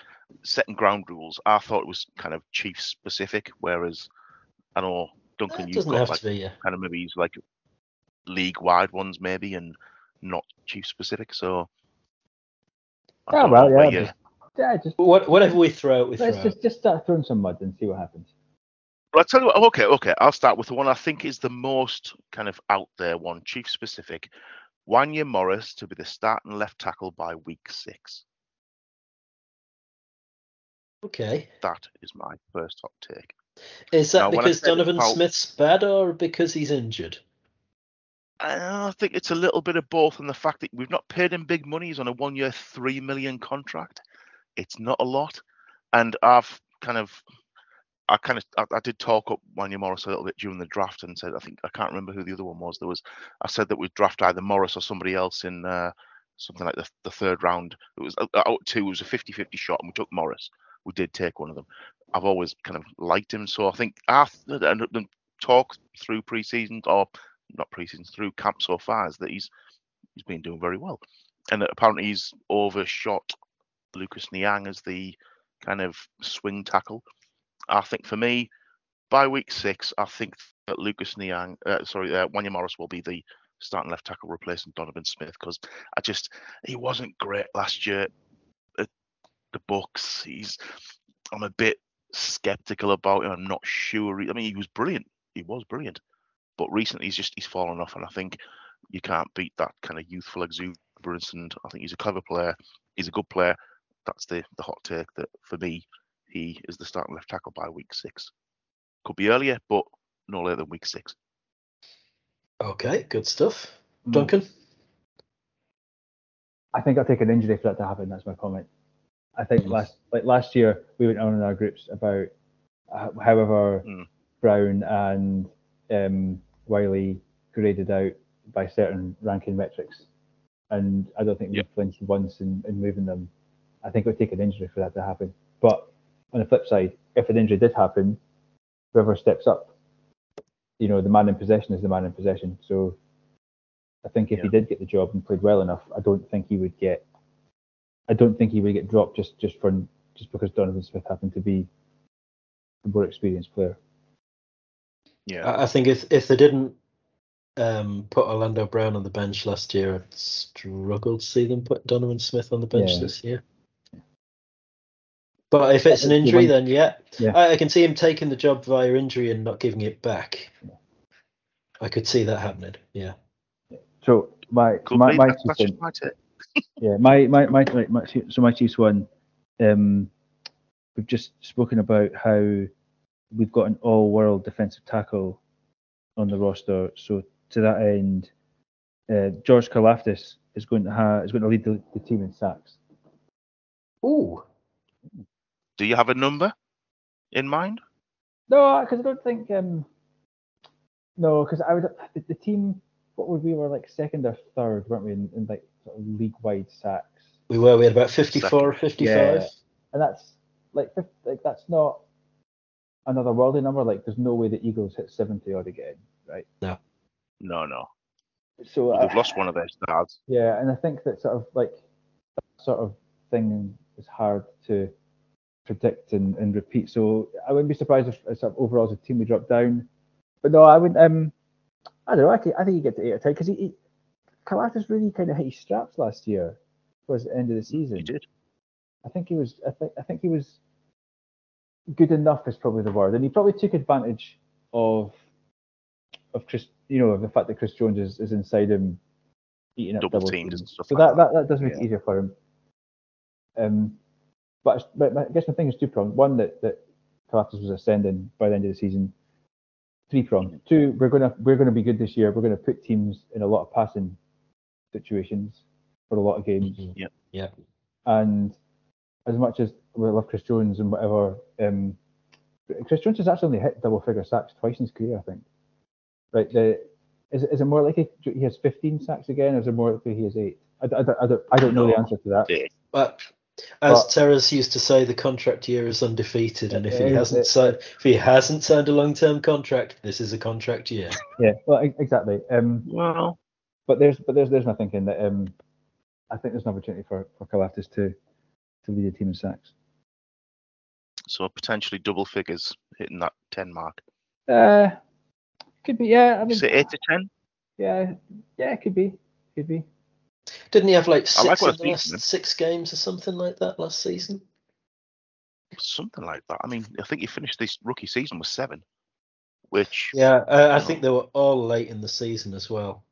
setting ground rules. I thought it was kind of Chiefs specific, whereas I know Duncan, you've got like to be. Yeah. kind of maybe he's like league wide ones maybe and not Chiefs specific. So. I oh, don't well, know yeah, just, yeah, just What, whatever we throw we let's out. just just start throwing some mud and see what happens. Well, I'll tell you what. Oh, okay, okay. I'll start with the one I think is the most kind of out there one, Chief specific. Wanya Morris to be the starting left tackle by week six. Okay. That is my first hot take. Is that Now, because Donovan about- Smith's bad or because he's injured? I think it's a little bit of both, and the fact that we've not paid him big money. He's on a one-year, three million contract. It's not a lot, and I've kind of, I kind of, I, I did talk up Wanya Morris a little bit during the draft, and said I think I can't remember who the other one was. There was, I said that we'd draft either Morris or somebody else in uh, something like the, the third round. It was uh, out two. It was a 50-50 shot, and we took Morris. We did take one of them. I've always kind of liked him, so I think after the talk through preseason or not preseason through camp so far is that he's he's been doing very well, and apparently he's overshot Lucas Niang as the kind of swing tackle. I think for me, by week six, I think that Lucas Niang, uh, sorry, uh, Wanya Morris will be the starting left tackle replacing Donovan Smith because I just he wasn't great last year at the Bucks. He's I'm a bit skeptical about him. I'm not sure. He, I mean, he was brilliant. He was brilliant but recently he's just he's fallen off, and I think you can't beat that kind of youthful exuberance. And I think he's a clever player. He's a good player. That's the the hot take that for me he is the starting left tackle by week six. Could be earlier, but no later than week six. Okay, good stuff. Mm. Duncan? I think I'll take an injury for that to happen. That's my comment. I think Mm. last like last year we went on in our groups about uh, however Mm. Brown and um, Wylie graded out by certain ranking metrics, and I don't think we Yep. flinched once in, in moving them. I think it would take an injury for that to happen. But on the flip side, if an injury did happen, whoever steps up, you know, the man in possession is the man in possession. So I think if he did get the job and played well enough, I don't think he would get. I don't think he would get dropped just just for just because Donovan Smith happened to be a more experienced player. Yeah. I I think if if they didn't um, put Orlando Brown on the bench last year, I'd struggle to see them put Donovan Smith on the bench Yeah. this year. But if it's an injury, then yeah, Yeah. I, I can see him taking the job via injury and not giving it back. I could see that happening. Yeah. So my Could my, my That- two that's cents- just my. Yeah, my my my, my so my Chiefs one. Um, we've just spoken about how we've got an all-world defensive tackle on the roster. So to that end, uh, George Karlaftis is going to have is going to lead the, the team in sacks. Ooh. Do you have a number in mind? No, because I don't think. Um, no, because I would the, the team. What would we were like second or third, weren't we? In, in like sort of league-wide sacks. We were. We had about 54 or 55. Yeah. and that's like like that's not another worldly number. Like there's no way the Eagles hit 70 odd again, right? No, no. No. So They've I- lost one of their stars. Yeah, and I think that sort of like that sort of thing is hard to predict and, and repeat. So I wouldn't be surprised if uh, sort of overall as a team we drop down. But no, I wouldn't. Um, I don't know. I, think- I think you get to eight or ten because he, he Karlaftis really kind of hit his straps last year towards the end of the season. You did. I think he was. I think. I think he was good enough is probably the word, and he probably took advantage of of Chris. You know, of the fact that Chris Jones is, is inside him, eating up Double double, teamed and teams. stuff So like that, that that does make it easier for him. Um, but, but I guess my thing is two pronged. One that that Karlaftis was ascending by the end of the season. Three pronged. Two, we're gonna we're gonna be good this year. We're gonna put teams in a lot of passing situations for a lot of games. Yeah. Yeah. And as much as we love Chris Jones and whatever, um, Chris Jones has actually only hit double figure sacks twice in his career, I think. Right? The, is, it- is it more likely he has 15 sacks again, or is it more likely he has eight? I, d- I, d- I don't, I don't know the answer to that. Yeah. But as But- Terrace used to say, the contract year is undefeated, and if he hasn't it- signed, if he hasn't signed a long-term contract, this is a contract year. Yeah, well, exactly. Um, Well, but there's, but there's, there's my thinking that um, I think there's an opportunity for for Karlaftis to to lead a team in sacks. so potentially double figures hitting that 10 mark. Uh, could be, yeah. I You mean, say 8 to 10? yeah, yeah, it could be, could be. Didn't he have like I like six in the last from him. six games or something like that last season? Something like that. I mean, I think he finished this rookie season with seven, which Yeah, uh, I Oh. think they were all late in the season as well.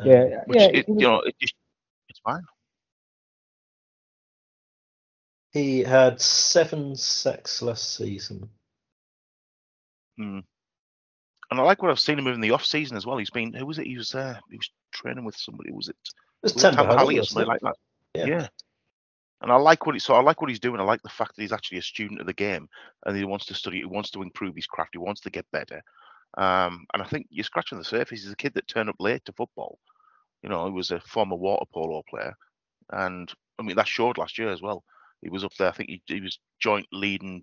Um, Yeah, which yeah. it, he you know, it just, it's fine. He had seven sacks last season. Mm. And I like what I've seen him in the off season as well. He's been who was it? He was uh, he was training with somebody. Was it It was was it Tampa Tampa Halley, Halley or something like that? Yeah. Yeah. And I like what he so I like what he's doing. I like the fact that he's actually a student of the game and he wants to study. He wants to improve his craft. He wants to get better. Um, and I think you're scratching the surface. He's a kid that turned up late to football. You know, he was a former water polo player, and I mean that showed last year as well. He was up there. I think he, he was joint leading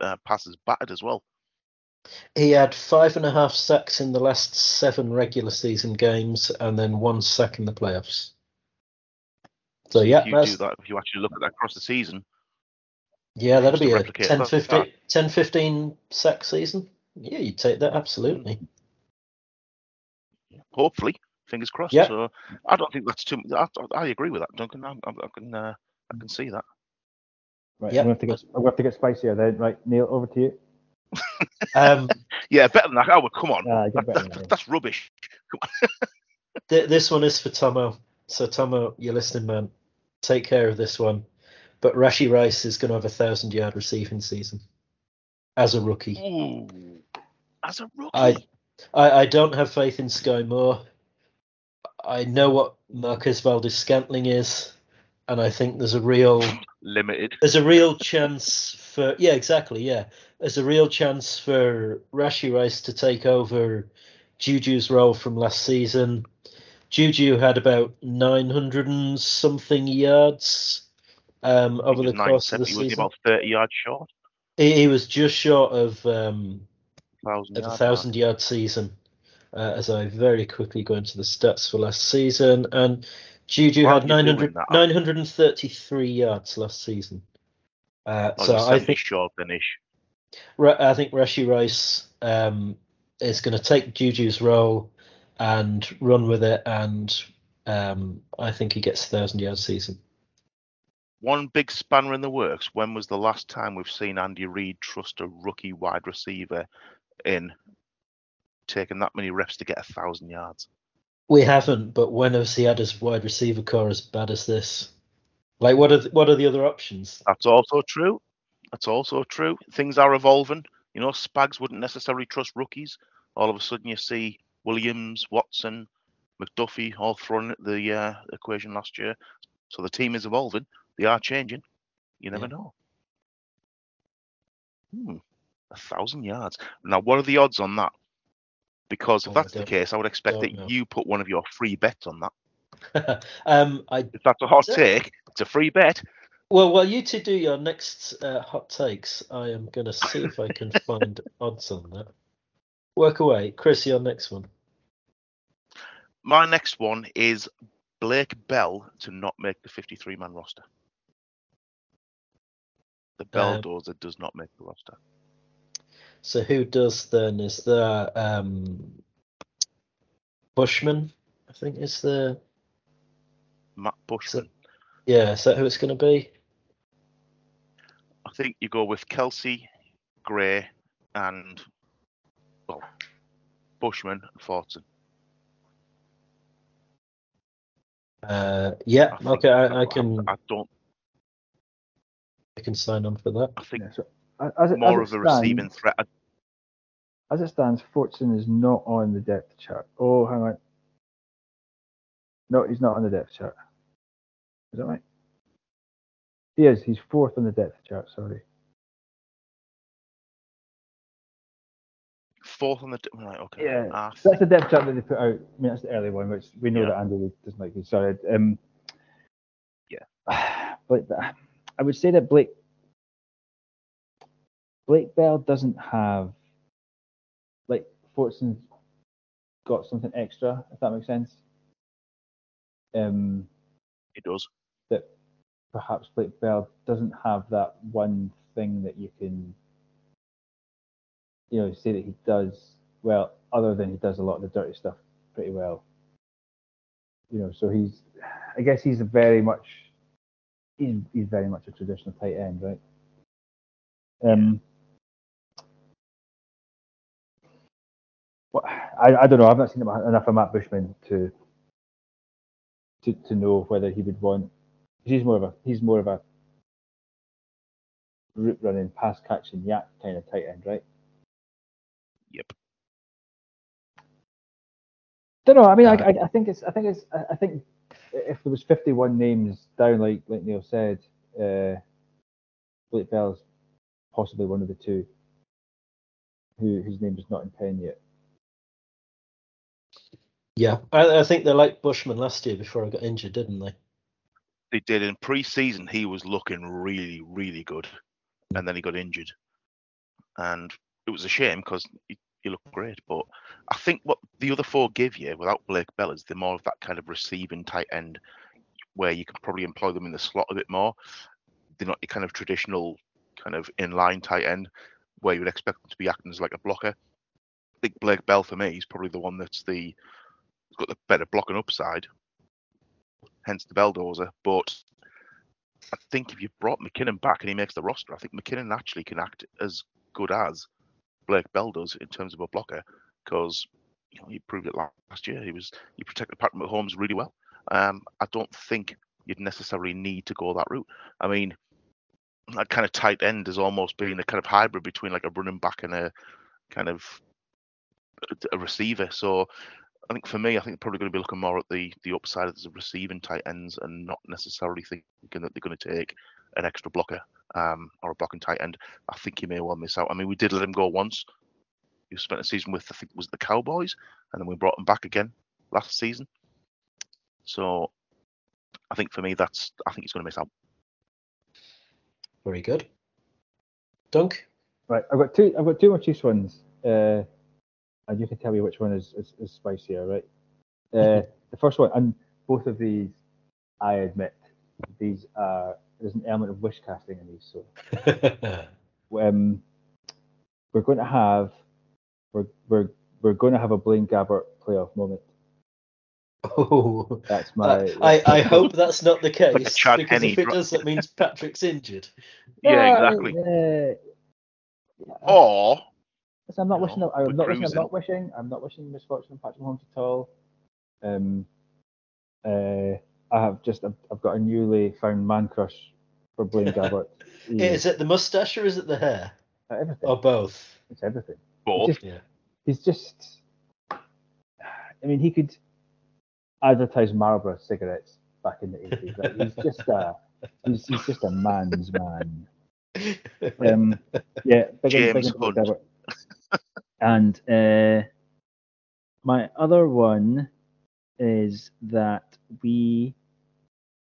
uh, passes batted as well. He had five and a half sacks in the last seven regular season games, and then one sack in the playoffs. So yeah, if you that's, do that, if you actually look at that across the season, yeah, to be a replicate 10, that. 15, 10, 15 sack season. Yeah, you'd take that absolutely. hopefully, fingers crossed. Yeah. So I don't think that's too. I, I agree with that, Duncan. I, I, I can uh, I can see that. Right, Yep. I'm going to get, I'm going to have to get spicier then. Right, Neil, over to you. Um, Yeah, better than that. Oh, well, come on. Get That- that- that. that's rubbish. Come th- this one is for Tomo. So Tomo, you're listening, man. Take care of this one. But Rashee Rice is going to have a thousand yard receiving season as a rookie. Ooh, as a rookie. I I, I don't have faith in Skyy Moore. I know what Marquez Valdes-Scantling is, and I think there's a real Limited. there's a real chance for yeah exactly yeah there's a real chance for Rashee Rice to take over Juju's role from last season. Juju had about 900 and something yards um, over the course of the 970 was he season. about 30 yards short. He, he was just short of um, Thousand of a thousand yard season. Uh, as I very quickly go into the stats for last season, and Juju had you're 900, 933 yards last season. Uh, Oh, so I think short finish. I think Rashee Rice um, is going to take Juju's role and run with it, and um, I think he gets a thousand yard season. One big spanner in the works. When was the last time we've seen Andy Reid trust a rookie wide receiver in taking that many reps to get a thousand yards? We haven't, but when has he had his wide receiver corps as bad as this? Like, what are the, what are the other options? That's also true. That's also true. Things are evolving. You know, Spags wouldn't necessarily trust rookies. All of a sudden, you see Williams, Watson, McDuffie all thrown at the uh, equation last year. So the team is evolving. They are changing. You never Yeah. know. Hmm, a thousand yards. Now, what are the odds on that? Because if Oh, that's the case, I would expect that know. you put one of your free bets on that. um, I If that's a hot take, it's a free bet. well, while you two do your next uh, hot takes, I am going to see if I can find odds on that. Work away, Chris. Your next one. My next one is Blake Bell to not make the 53 man roster. The Bell Um, does not make the roster. So who does then? Is there um, Bushman? I think is the Matt Bushman. yeah. Is that who it's going to be? I think you go with Kelce, Gray, and well, Bushman and Fortson. Uh, yeah. I okay, I, I can I don't. I can sign on for that. I think Yeah, so, as it, more as of a receiving threat. As it stands, Fortson is not on the depth chart. Oh, hang on. No, he's not on the depth chart. Is that right? He is. He's fourth on the depth chart. Sorry. Fourth on the d- right. Okay. Yeah, I That's the depth chart that they put out. I mean, that's the early one, which we know Yeah. that Andy doesn't like. Sorry. Um, Yeah. But I would say that Blake Blake Bell doesn't have like Fortson's got something extra, if that makes sense. Um, He does. that perhaps Blake Bell doesn't have that one thing that you can, you know, say that he does well, other than he does a lot of the dirty stuff pretty well. You know, so he's, I guess he's a very much, he's, he's very much a traditional tight end, right? Um, I, I don't know. I've not seen enough of Matt Bushman to to, to know whether he would want. He's more of a he's more of a route running, pass catching, YAC kind of tight end, right? Yep. Don't know. I mean, I, I, I think it's I think it's I I think if there was 51 names down, like like Neil said, uh, Blake Bell's possibly one of the two who whose name is not in pen yet. Yeah, I, I think they liked Bushman last year before I got injured, didn't they? They did in pre-season. He was looking really, really good, and then he got injured, and it was a shame because he, he looked great. But I think what the other four give you without Blake Bell is they're more of that kind of receiving tight end, where you can probably employ them in the slot a bit more. They're not your kind of traditional kind of inline tight end where you would expect them to be acting as like a blocker. I think Blake Bell for me is probably the one that's the got the better blocking upside, hence the Belldozer. But I think if you brought McKinnon back and he makes the roster, I think McKinnon actually can act as good as Blake Bell does in terms of a blocker because you know, he proved it last year. He was he protected Patrick Mahomes really well. Um, I don't think you'd necessarily need to go that route. I mean, that kind of tight end has almost been a kind of hybrid between like a running back and a kind of a receiver. So I think for me, I think they're probably going to be looking more at the the upside of the receiving tight ends and not necessarily thinking that they're going to take an extra blocker um, or a blocking tight end. I think he may well miss out. I mean, we did let him go once. He spent a season with I think it was the Cowboys, and then we brought him back again last season. So I think for me, that's I think he's going to miss out. Very good. Dunk. Right, I've got two. I've got two more Chiefs ones, uh, and you can tell me which one is is, is spicier, right? Uh, the first one, and both of these, I admit, these are there's an element of wish casting in these. So, um, we're going to have we're we're we're going to have a Blaine Gabbert playoff moment. oh, That's my. I, I, I hope that's not the case Like because Henne if it dro- does, that means Patrick's injured. Yeah, Ah, exactly. uh, Or Listen, I'm not No, wishing. I'm not wishing. I'm not wishing. I'm not wishing misfortune on Patrick Mahomes at all. Um, uh, I have just. I've, I've got a newly found man crush for Blaine Gabbert. He Is it the mustache or is it the hair? everything? Or both? It's everything. both. Just- Yeah. He's just. I mean, he could advertise Marlboro cigarettes back in the 80s. Like, he's just a. He's, he's just a man's man. Um, yeah, big in- big James in Blaine Hunt. Gabbert. And uh, my other one is that we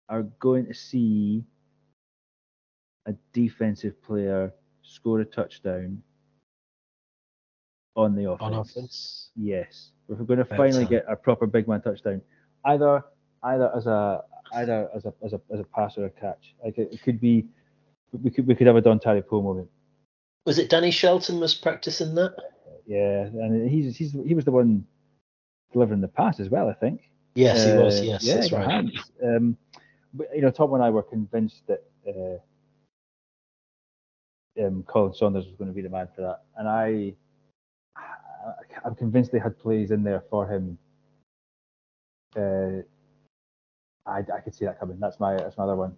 are going to see a defensive player score a touchdown on the offense. On offense. Yes, we're going to About finally get a proper big man touchdown, either either as a either as a as a as a pass or a catch. Like it, it could be, we could we could have a Don Poe moment. Was it Danny Shelton was practicing that? Yeah, and he's he's he was the one delivering the pass as well. I think. Yes, he was. Uh, Yes, yeah, that's right. Um, but, you know, Tom and I were convinced that uh, um, Khalen Saunders was going to be the man for that, and I, I'm convinced they had plays in there for him. Uh, I, I could see that coming. That's my that's my other one.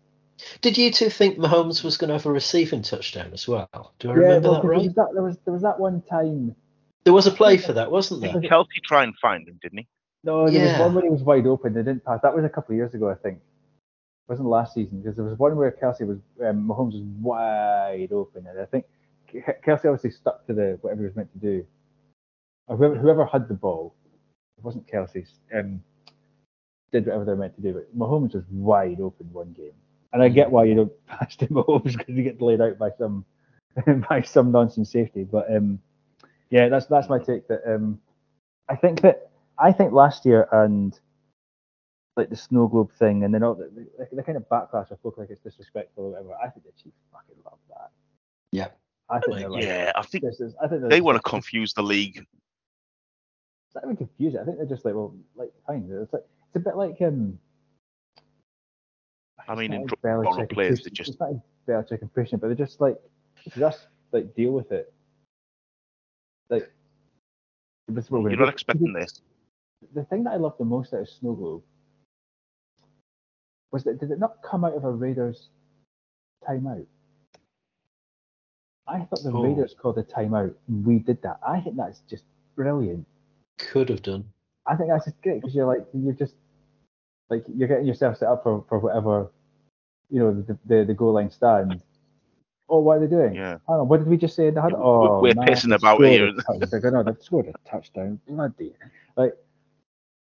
Did you two think Mahomes was going to have a receiving touchdown as well? Do I Yeah, remember well, that there right? was that there was there was that one time. There was a play for that, wasn't there? Didn't Kelce try and find him, didn't he? No, there Yeah. was one where he was wide open. They didn't pass. That was a couple of years ago, I think. It wasn't last season because there was one where Kelce was um, Mahomes was wide open, and I think Kelce obviously stuck to the whatever he was meant to do. Or whoever, whoever had the ball, it wasn't Kelce's. Um, did whatever they're meant to do, but Mahomes was wide open one game, and I get why you don't pass to Mahomes because you get laid out by some by some nonsense safety. But um, yeah, that's that's my take. That um, I think that I think last year and like the snow globe thing, and then all the, the, the kind of backlash of folk like it's disrespectful or whatever. I think the Chiefs fucking love that. Yeah. I think they're like, Yeah, I think this is. I think they're they just want to confuse the league. It's not even confused. I think they're just like, well, like fine. It's like it's a bit like um. I mean, in like Belichick players, Christian- they just- It's not like Belichick and Christian, but they're just like just like deal with it. Like this is what we're You're not do. expecting this. the thing that I loved the most out of Snow Globe was that did it not come out of a Raiders timeout? I thought the Oh. Raiders called a timeout. and We did that. I think that's just brilliant. Could have done. I think that's just great because you're like you're just like you're getting yourself set up for, for whatever you know the, the the goal line stand. Oh, what are they doing? Yeah. Hang on, what did we just say in the huddle? Oh, we're man, pissing they about scored here. a touch- They're gonna they've scored a touchdown. Bloody like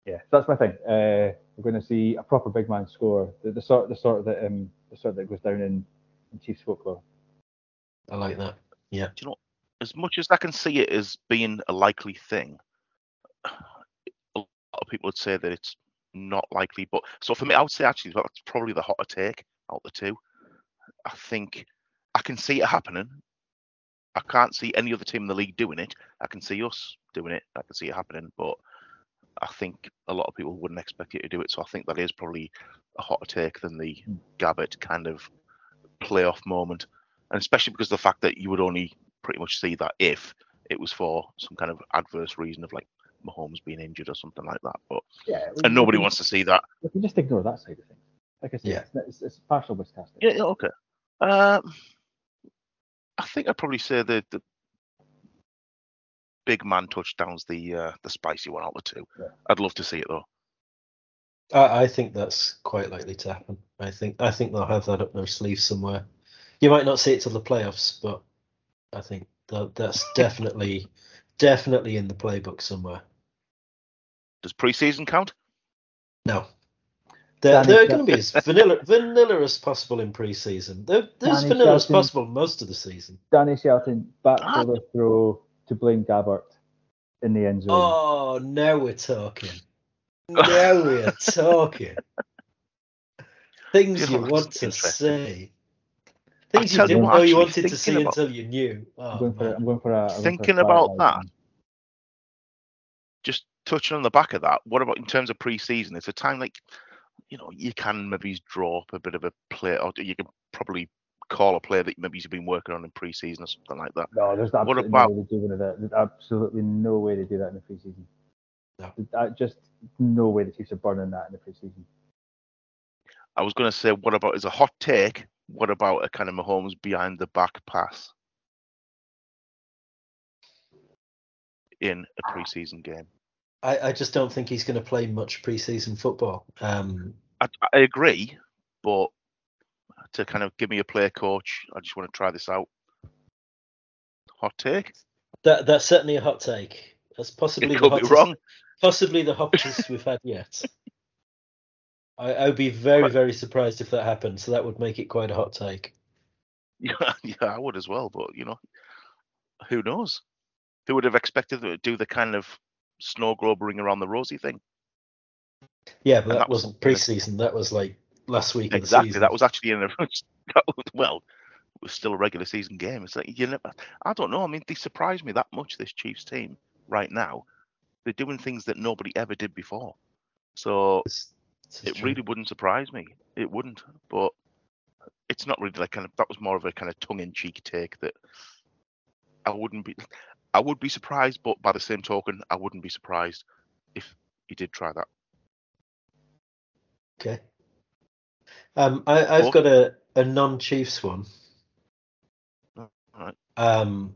yeah, that's my thing. Uh, we're going to see a proper big man score, the, the sort the sort that um the sort that goes down in, in Chiefs folklore. I like that. Yeah. Do you know, as much as I can see it as being a likely thing, a lot of people would say that it's not likely. But so for me, I would say actually that's probably the hotter take out the two. I think I can see it happening. I can't see any other team in the league doing it. I can see us doing it. I can see it happening, but I think a lot of people wouldn't expect you to do it. So I think that is probably a hotter take than the Hmm. Gabbert kind of playoff moment, and especially because of the fact that you would only pretty much see that if it was for some kind of adverse reason of like Mahomes being injured or something like that. But Yeah, and nobody wants to see that. We can just ignore that side of things. Like I said, Yeah. it's, it's, it's partial miscasting. Yeah, yeah, okay. Um, I think I'd probably say the, the big man touchdowns the uh, the spicy one out of the two. Yeah. I'd love to see it though. I, I think that's quite likely to happen. I think I think they'll have that up their sleeve somewhere. You might not see it till the playoffs, but I think that, that's definitely definitely in the playbook somewhere. Does preseason count? No. They're, they're going to be as vanilla, vanilla as possible in pre-season. They're, they're as Danny vanilla as possible most of the season. Danny Shelton back Ah. over throw to Blaine Gabbert in the end zone. Oh, now we're talking. Now we're talking. Things Just you want to interesting. say. Things you didn't know you wanted to see about- until you knew. I'm Oh, going for. man. I'm going for a. I'm going for a Thinking about that, man. Just touching on the back of that, what about in terms of pre-season? It's a time like, you know, you can maybe draw up a bit of a play, or you can probably call a player that maybe you've been working on in preseason or something like that. No, there's What absolutely about- no way they do that. There's absolutely no way they do that in the preseason. No. I just no way the Chiefs are burning that in the preseason. I was going to say, what about as a hot take? What about a kind of Mahomes behind the back pass in a ah. preseason game? I, I just don't think he's going to play much preseason football. Um, I, I agree, but to kind of give me a player coach, I just want to try this out. Hot take? that that's certainly a hot take. That's possibly It the could be hottest, wrong. possibly the hottest we've had yet. I, I would be very very surprised if that happened. So that would make it quite a hot take. Yeah, yeah, I would as well, but you know, who knows? Who would have expected to do the kind of snow globe ring around the rosy thing? Yeah, but And that, that was wasn't preseason. That was like last week the Exactly. That was actually in a was, well, it was still a regular season game. It's like you never. I don't know. I mean, they surprised me that much. This Chiefs team right now, they're doing things that nobody ever did before. So It's- it's it true. really wouldn't surprise me. It wouldn't. But it's not really like kind of that was more of a kind of tongue-in-cheek take that I wouldn't be. I would be surprised, but by the same token, I wouldn't be surprised if he did try that. Okay. Um, I, I've got a, a non-Chiefs one. Alright. Um,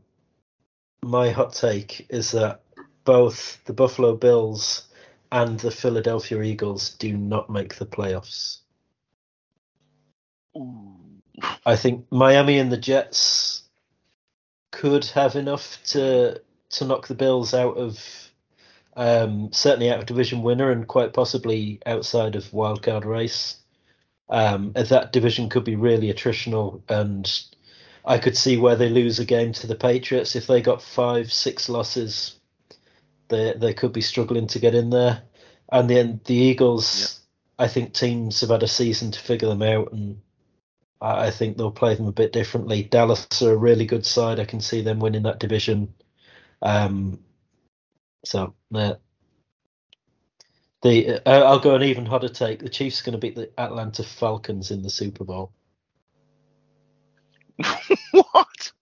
my hot take is that both the Buffalo Bills and the Philadelphia Eagles do not make the playoffs. Ooh. I think Miami and the Jets could have enough to to knock the Bills out of um, certainly out of division winner and quite possibly outside of wildcard race. Um, that division could be really attritional, and I could see where they lose a game to the Patriots if they got five, six losses. They they could be struggling to get in there, and then the Eagles. I think teams have had a season to figure them out, and I think they'll play them a bit differently. Dallas are a really good side. I can see them winning that division. Um, so uh, the uh, I'll go an even hotter take. The Chiefs are going to beat the Atlanta Falcons in the Super Bowl. what?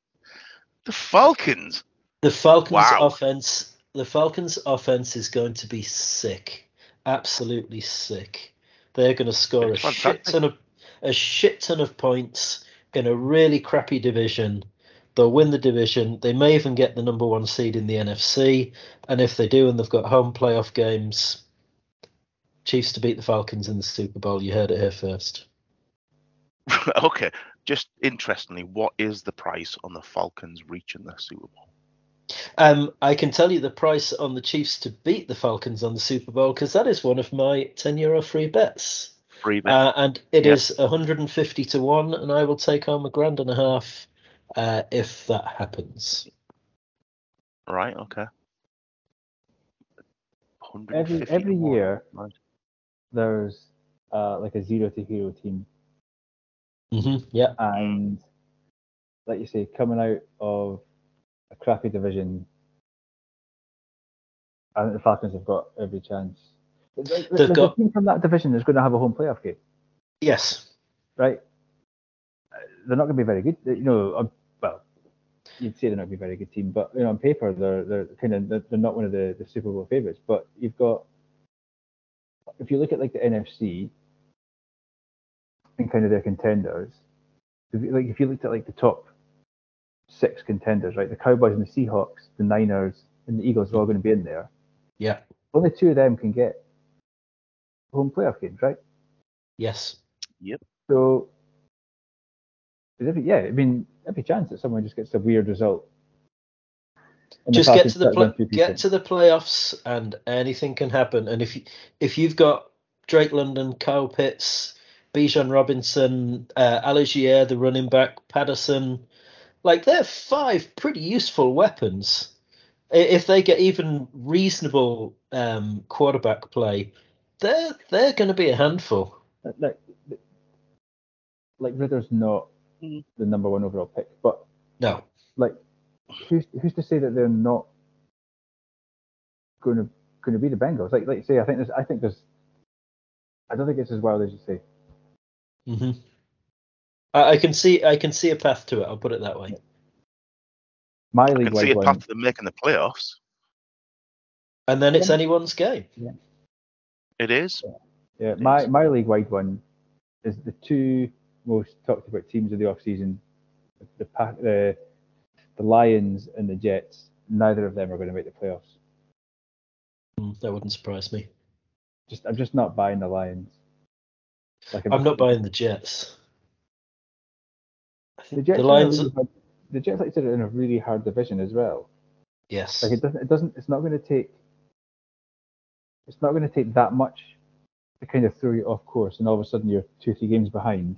The Falcons? The Falcons Wow. offense. The Falcons offense is going to be sick, absolutely sick. They're going to score a It's shit ton of a shit ton of points in a really crappy division. They'll win the division. They may even get the number one seed in the NFC. And if they do, and they've got home playoff games, Chiefs to beat the Falcons in the Super Bowl. You heard it here first. okay. Just interestingly, what is the price on the Falcons reaching the Super Bowl? Um, I can tell you the price on the Chiefs to beat the Falcons on the Super Bowl because that is one of my 10 euro free bets. Free bet. Uh, and it Yeah. is 150 to 1, and I will take home a grand and a half uh, if that happens. right. Okay. Every every one. year Right. there's uh, like a zero to hero team, hmm Yeah. and like you say, coming out of a crappy division, I think the Falcons have got every chance. They've like, got- a team from that division is going to have a home playoff game, Yes. right? Uh, They're not going to be very good. You know, um, well, you'd say they're not going to be a very good team, but you know, on paper they're they're kind of they're, they're not one of the, the Super Bowl favorites. But you've got, if you look at like the NFC and kind of their contenders, if you, like if you looked at like the top six contenders, right? The Cowboys and the Seahawks, the Niners, and the Eagles are all going to be in there. Yeah. Only two of them can get home playoff games, right? Yes. Yep. So, every, yeah, I mean, every chance that someone just gets a weird result. Just get to the start pla- going through get to the playoffs, and anything can happen. And if you, if you've got Drake London, Kyle Pitts, Bijan Robinson, uh, Allgeier, the running back, Patterson, like they're five pretty useful weapons. If they get even reasonable um, quarterback play, they're they're going to be a handful. like like Ritter's not Mm. the number one overall pick, but No, like who's who's to say that they're not going to going to be the Bengals? Like like you say, I think there's I think there's I don't think it's as wild as you say. hmm I, I can see I can see a path to it. I'll put it that way. My I league can see a path one, to them making the playoffs. And then it's Yeah. anyone's game. It is. yeah, my my league wide one is the two most talked about teams of the off season, the pack the the Lions and the Jets. Neither of them are going to make the playoffs. Mm, That wouldn't surprise me. Just I'm just not buying the Lions. Like I'm not buying the Jets. The Jets, the are in a Lions. really hard, the Jets, like I said, are in a really hard division as well. Yes. Like it doesn't, it doesn't, it's not going to take, it's not going to take that much to kind of throw you off course, and all of a sudden you're two, three games behind.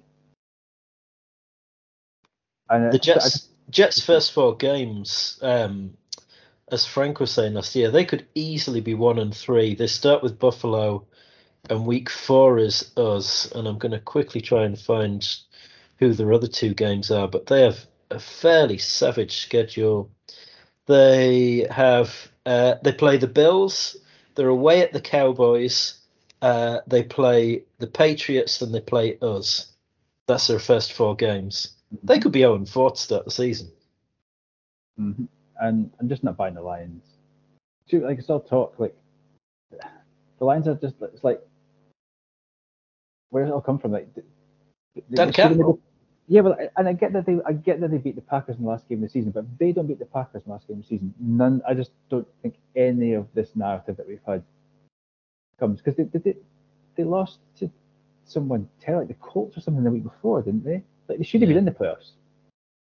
And The Jets just- Jets first four games, um, as Frank was saying last year, they could easily be one and three. They start with Buffalo, and week four is us. And I'm going to quickly try and find who their other two games are, but they have a fairly savage schedule. They have uh, they play the Bills. They're away at the Cowboys. Uh, they play the Patriots, and they play us. That's their first four games. They could be 0 4 to start the season. Mhm. and I'm just not buying the Lions. Too, like it's all talk. Like the Lions are just, it's like, where does it all come from? Like, Dan they should've made Campbell. Yeah, well, and I get that they, I get that they beat the Packers in the last game of the season, but if they don't beat the Packers in the last game of the season, none. I just don't think any of this narrative that we've had comes because they, they, they they lost to someone terrible, like the Colts or something the week before, didn't they? Like they should have been in the playoffs.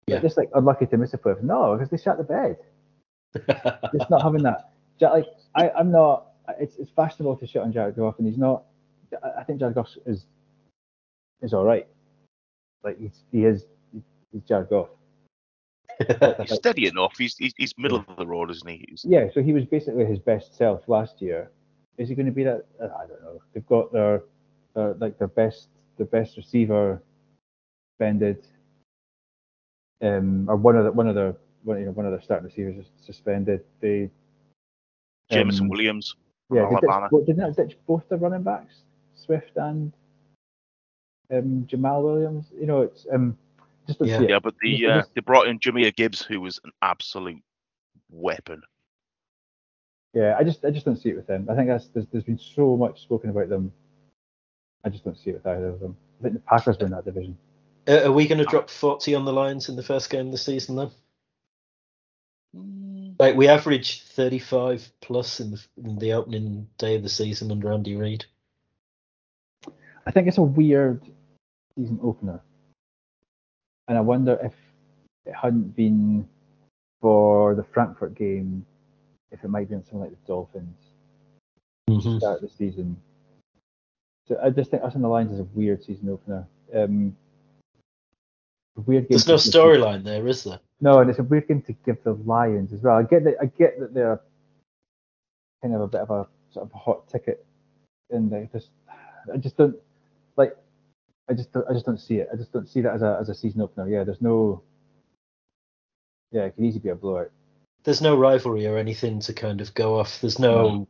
Yeah. Like, just like unlucky to miss the playoffs. No, because they shut the bed. Just not having that. Like I, I'm not. It's it's fashionable to shit on Jared Goff, and he's not. I- I think Jared Goff is is all right. Like he's he is he's Jared Goff. He's steady enough. He's he's, he's middle of the road, isn't he? He's, Yeah, so he was basically his best self last year. Is he going to be that? I don't know. They've got their, their like their best their best receiver suspended. Um, or one of the one of their one, you know, one of their starting receivers is suspended. They Jameson um, Williams Yeah, they ditched, Alabama. well, didn't they ditch both the running backs, Swift and um, Jamaal Williams? You know, it's um, just don't Yeah. Yeah, but the uh, they brought in Jahmyr Gibbs, who was an absolute weapon. Yeah, I just I just don't see it with them. I think that's there's, there's been so much spoken about them. I just don't see it with either of them. I think the Packers win that division. Uh, Are we going to drop 40 on the Lions in the first game of the season then? Like we averaged 35 plus in the, in the opening day of the season under Andy Reid. I think it's a weird season opener, and I wonder if it hadn't been for the Frankfurt game, if it might have been something like the Dolphins. Mm-hmm. start the season. So I just think us on the Lions is a weird season opener. Um, weird game There's no storyline there, is there? No, and it's a weird game to give the Lions as well. I get that. I get that they're kind of a bit of a sort of a hot ticket, and they just, I just don't like. I just, don't, I just don't see it. I just don't see that as a as a season opener. Yeah, there's no. Yeah, it could easily be a blowout. There's no rivalry or anything to kind of go off. There's no,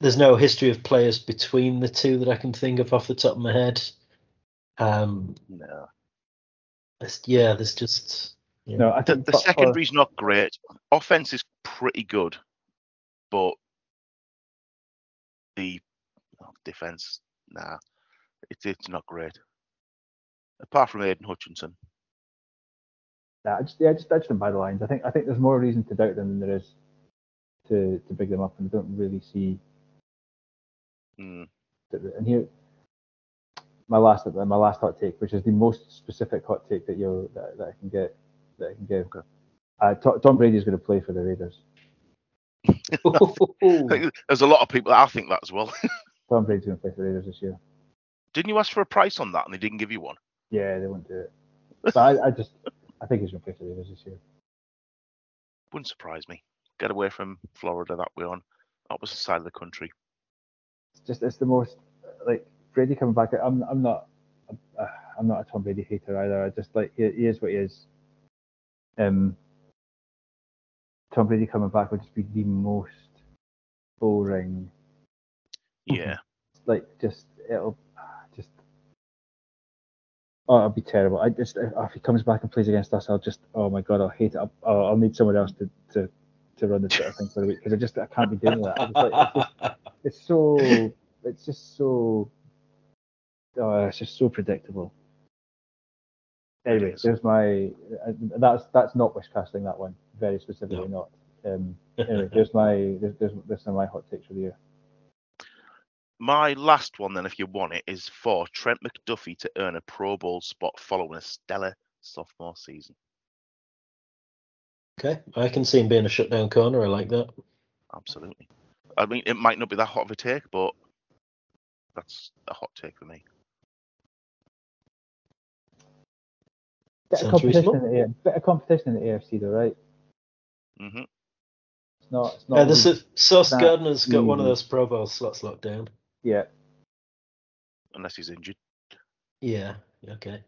there's no history of players between the two that I can think of off the top of my head. Um, No. it's- yeah, there's just yeah. No, I The, think the but for- secondary's not great. Offense is pretty good, but the oh, defense, nah, it's it's not great. Apart from Aidan Hutchinson, Nah, I just, yeah, I just, I just don't the lines. I think, I think there's more reason to doubt them than there is to to big them up, and I don't really see. Mm. And here, my last my last hot take, which is the most specific hot take that you that, that I can get that I can give. Okay. Uh, Tom, Tom Brady is going to play for the Raiders. There's a lot of people that I think that as well. Tom Brady's going to play for the Raiders this year. Didn't you ask for a price on that and they didn't give you one? Yeah, they won't do it. But I, I just I think he's going to play for the Raiders this year. Wouldn't surprise me. Get away from Florida that way on opposite side of the country. It's just it's the most like Brady coming back. I'm I'm not uh, I'm not a Tom Brady hater either. I just like he, he is what he is. Um, Tom Brady coming back would just be the most boring. Yeah. Like just it'll oh it'll be terrible. I just if, he comes back and plays against us, I'll just oh my god I'll hate it. I'll, I'll, need someone else to, to to run the Twitter thing for the week because I just I can't be doing that. I just, like, it's, just, it's so it's just so oh it's just so predictable. Anyway, there's my uh, that's that's not wish casting that one very specifically not. Um, anyway, there's my there's, there's there's some of my hot takes for the year. My last one, then, if you want it, is for Trent McDuffie to earn a Pro Bowl spot following a stellar sophomore season. okay, I can see him being a shutdown corner. I like that. Absolutely. I mean, it might not be that hot of a take, but that's a hot take for me. Bit of competition, in the, bit of competition in the AFC though, right? Mm-hmm. It's not. It's not. Yeah, this is Sauce that Gardner's got one of those Pro Bowl slots locked down. Yeah. Unless he's injured. Yeah. Okay.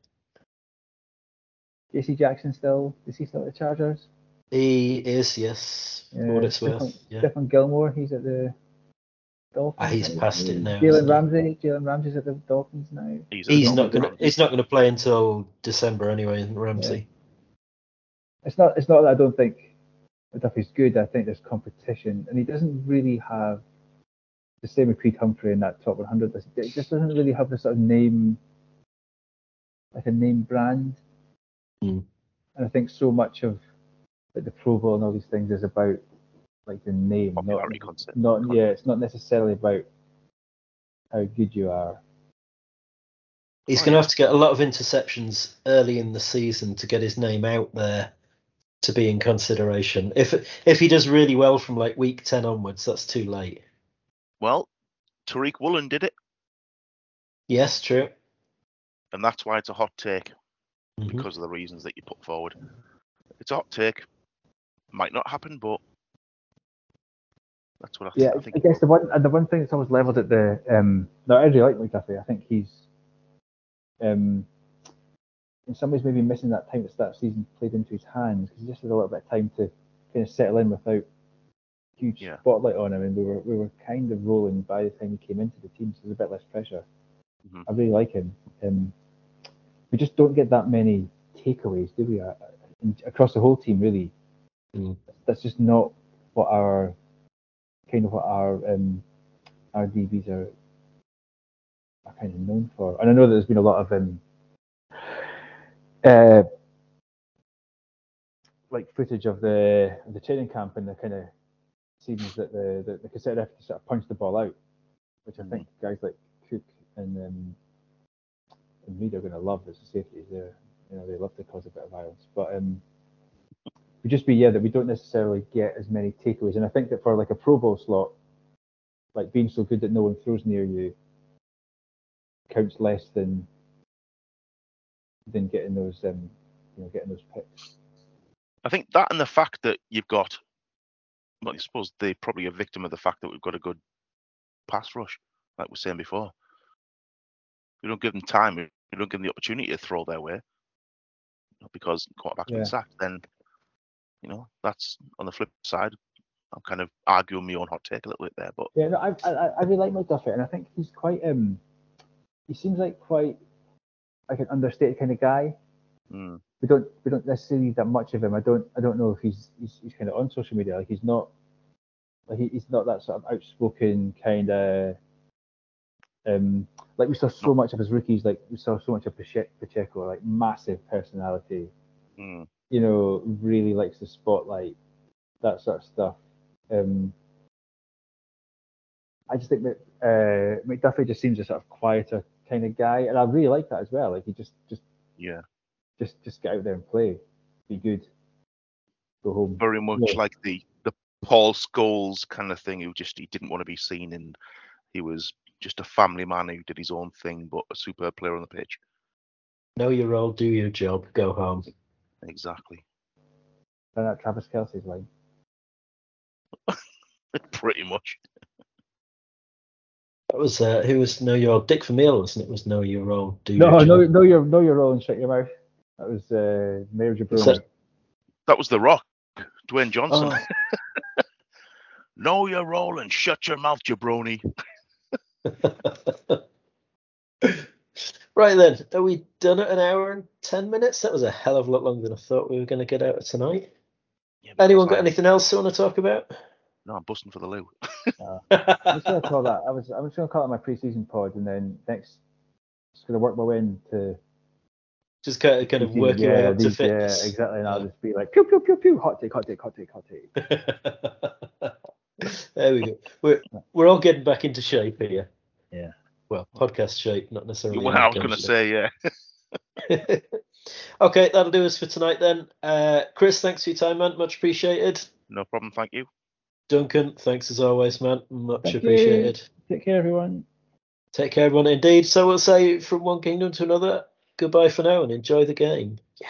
JC Jackson still. Is he still at the Chargers? He is yes. For what Yeah, it's worth. Stephon- Yeah. Stephon Gilmore. He's at the Dolphins. Ah, he's now. past it now, Jalen isn't he? Ramsey. Jalen Ramsey's at the Dolphins now. He's, He's dog not gonna. run. He's not gonna play until December anyway. Ramsey. It's not. It's not that I don't think Duffy's good. I think there's competition, and he doesn't really have the same with Creed Humphrey in that top 100. It just doesn't really have the sort of name, like a name brand. Hmm. And I think so much of like the Pro Bowl and all these things is about like the name, not concept. not yeah. It's not necessarily about how good you are. He's going to have to get a lot of interceptions early in the season to get his name out there to be in consideration. If if he does really well from like week ten onwards, that's too late. Well, Tariq Woolen did it, Yes, true. and that's why it's a hot take Mhm. because of the reasons that you put forward. It's a hot take. Might not happen, but that's what I, Yeah, I I think. guess the one and the one thing that's always levelled at the um. No, I really like McDuffie. I think he's um. In some ways, maybe missing that time to start season played into his hands because he just had a little bit of time to kind of settle in without huge Yeah. spotlight on him, and we were we were kind of rolling by the time he came into the team, so there's a bit less pressure. Mhm. I really like him. Um, we just don't get that many takeaways, do we? Uh, across the whole team, really. Mm. That's just not what our kind of what our um, our DBs are are kind of known for. And I know that there's been a lot of um, uh, like footage of the of the training camp and the kind of scenes that the the, the cassette have to sort of punch the ball out, which I think guys like Cook and um, and Reid are going to love as the safeties. They you know they love to cause a bit of violence, but um, would just be yeah that we don't necessarily get as many takeaways. And I think that for like a Pro Bowl slot, like being so good that no one throws near you counts less than than getting those um you know getting those picks. I think that and the fact that you've got, well, I suppose they're probably a victim of the fact that we've got a good pass rush, like we were saying before. We don't give them time. We don't give them the opportunity to throw their way because quarterback's Yeah. been sacked. Then, you know, that's on the flip side. I'm kind of arguing my own hot take a little bit there, but Yeah, no, I, I I really like McDuffie, and I think he's quite um he seems like quite like an understated kind of guy. mm, we don't we don't necessarily need that much of him. I don't I don't know if he's he's, he's kind of on social media. Like he's not like he, he's not that sort of outspoken kind of um like we saw so much of his rookies. Like we saw so much of Pacheco, like massive personality. mm, You know, really likes the spotlight, that sort of stuff. Um, I just think that uh, McDuffie just seems a sort of quieter kind of guy, and I really like that as well. Like he just just Yeah, just just get out there and play, be good, go home. very much Yeah. like the the Paul Scholes kind of thing. Who just he didn't want to be seen, and he was just a family man who did his own thing, but a superb player on the pitch. Know your role, do your job, go home. Exactly, And that Travis Kelce's line. pretty much. That was uh, who was Know Your role? Dick Vermeil, wasn't it? Was Know Your Role, do No, your no, job. no, your know your role and shut your mouth. That was uh, Mayor Jabroni. that- That was The Rock, Dwayne Johnson. Oh. know your role and shut your mouth, jabroni. right then, are we done at an hour and ten minutes? That was a hell of a lot longer than I thought we were going to get out of tonight. Yeah, Anyone got I- anything else they want to talk about? No, I'm busting for the loo. I'm just gonna call that. I was. I'm just gonna call it my pre-season pod, and then next, just gonna work my way into Just kind of, kind of these- work your way yeah, up to these- Yeah, exactly. And I'll just be like, pew pew pew pew, hot take, hot take, hot take, hot take. there we go. We're we're all getting back into shape here. Yeah. Well, podcast shape, not necessarily. Well, I was going to say, yeah. okay, that'll do us for tonight then. Uh, Chris, thanks for your time, man. Much appreciated. No problem, thank you. Duncan, thanks as always, man. Much Thank you. appreciated. Take care, everyone. Take care, everyone. Indeed. So we'll say from one kingdom to another, goodbye for now and enjoy the game. Yeah.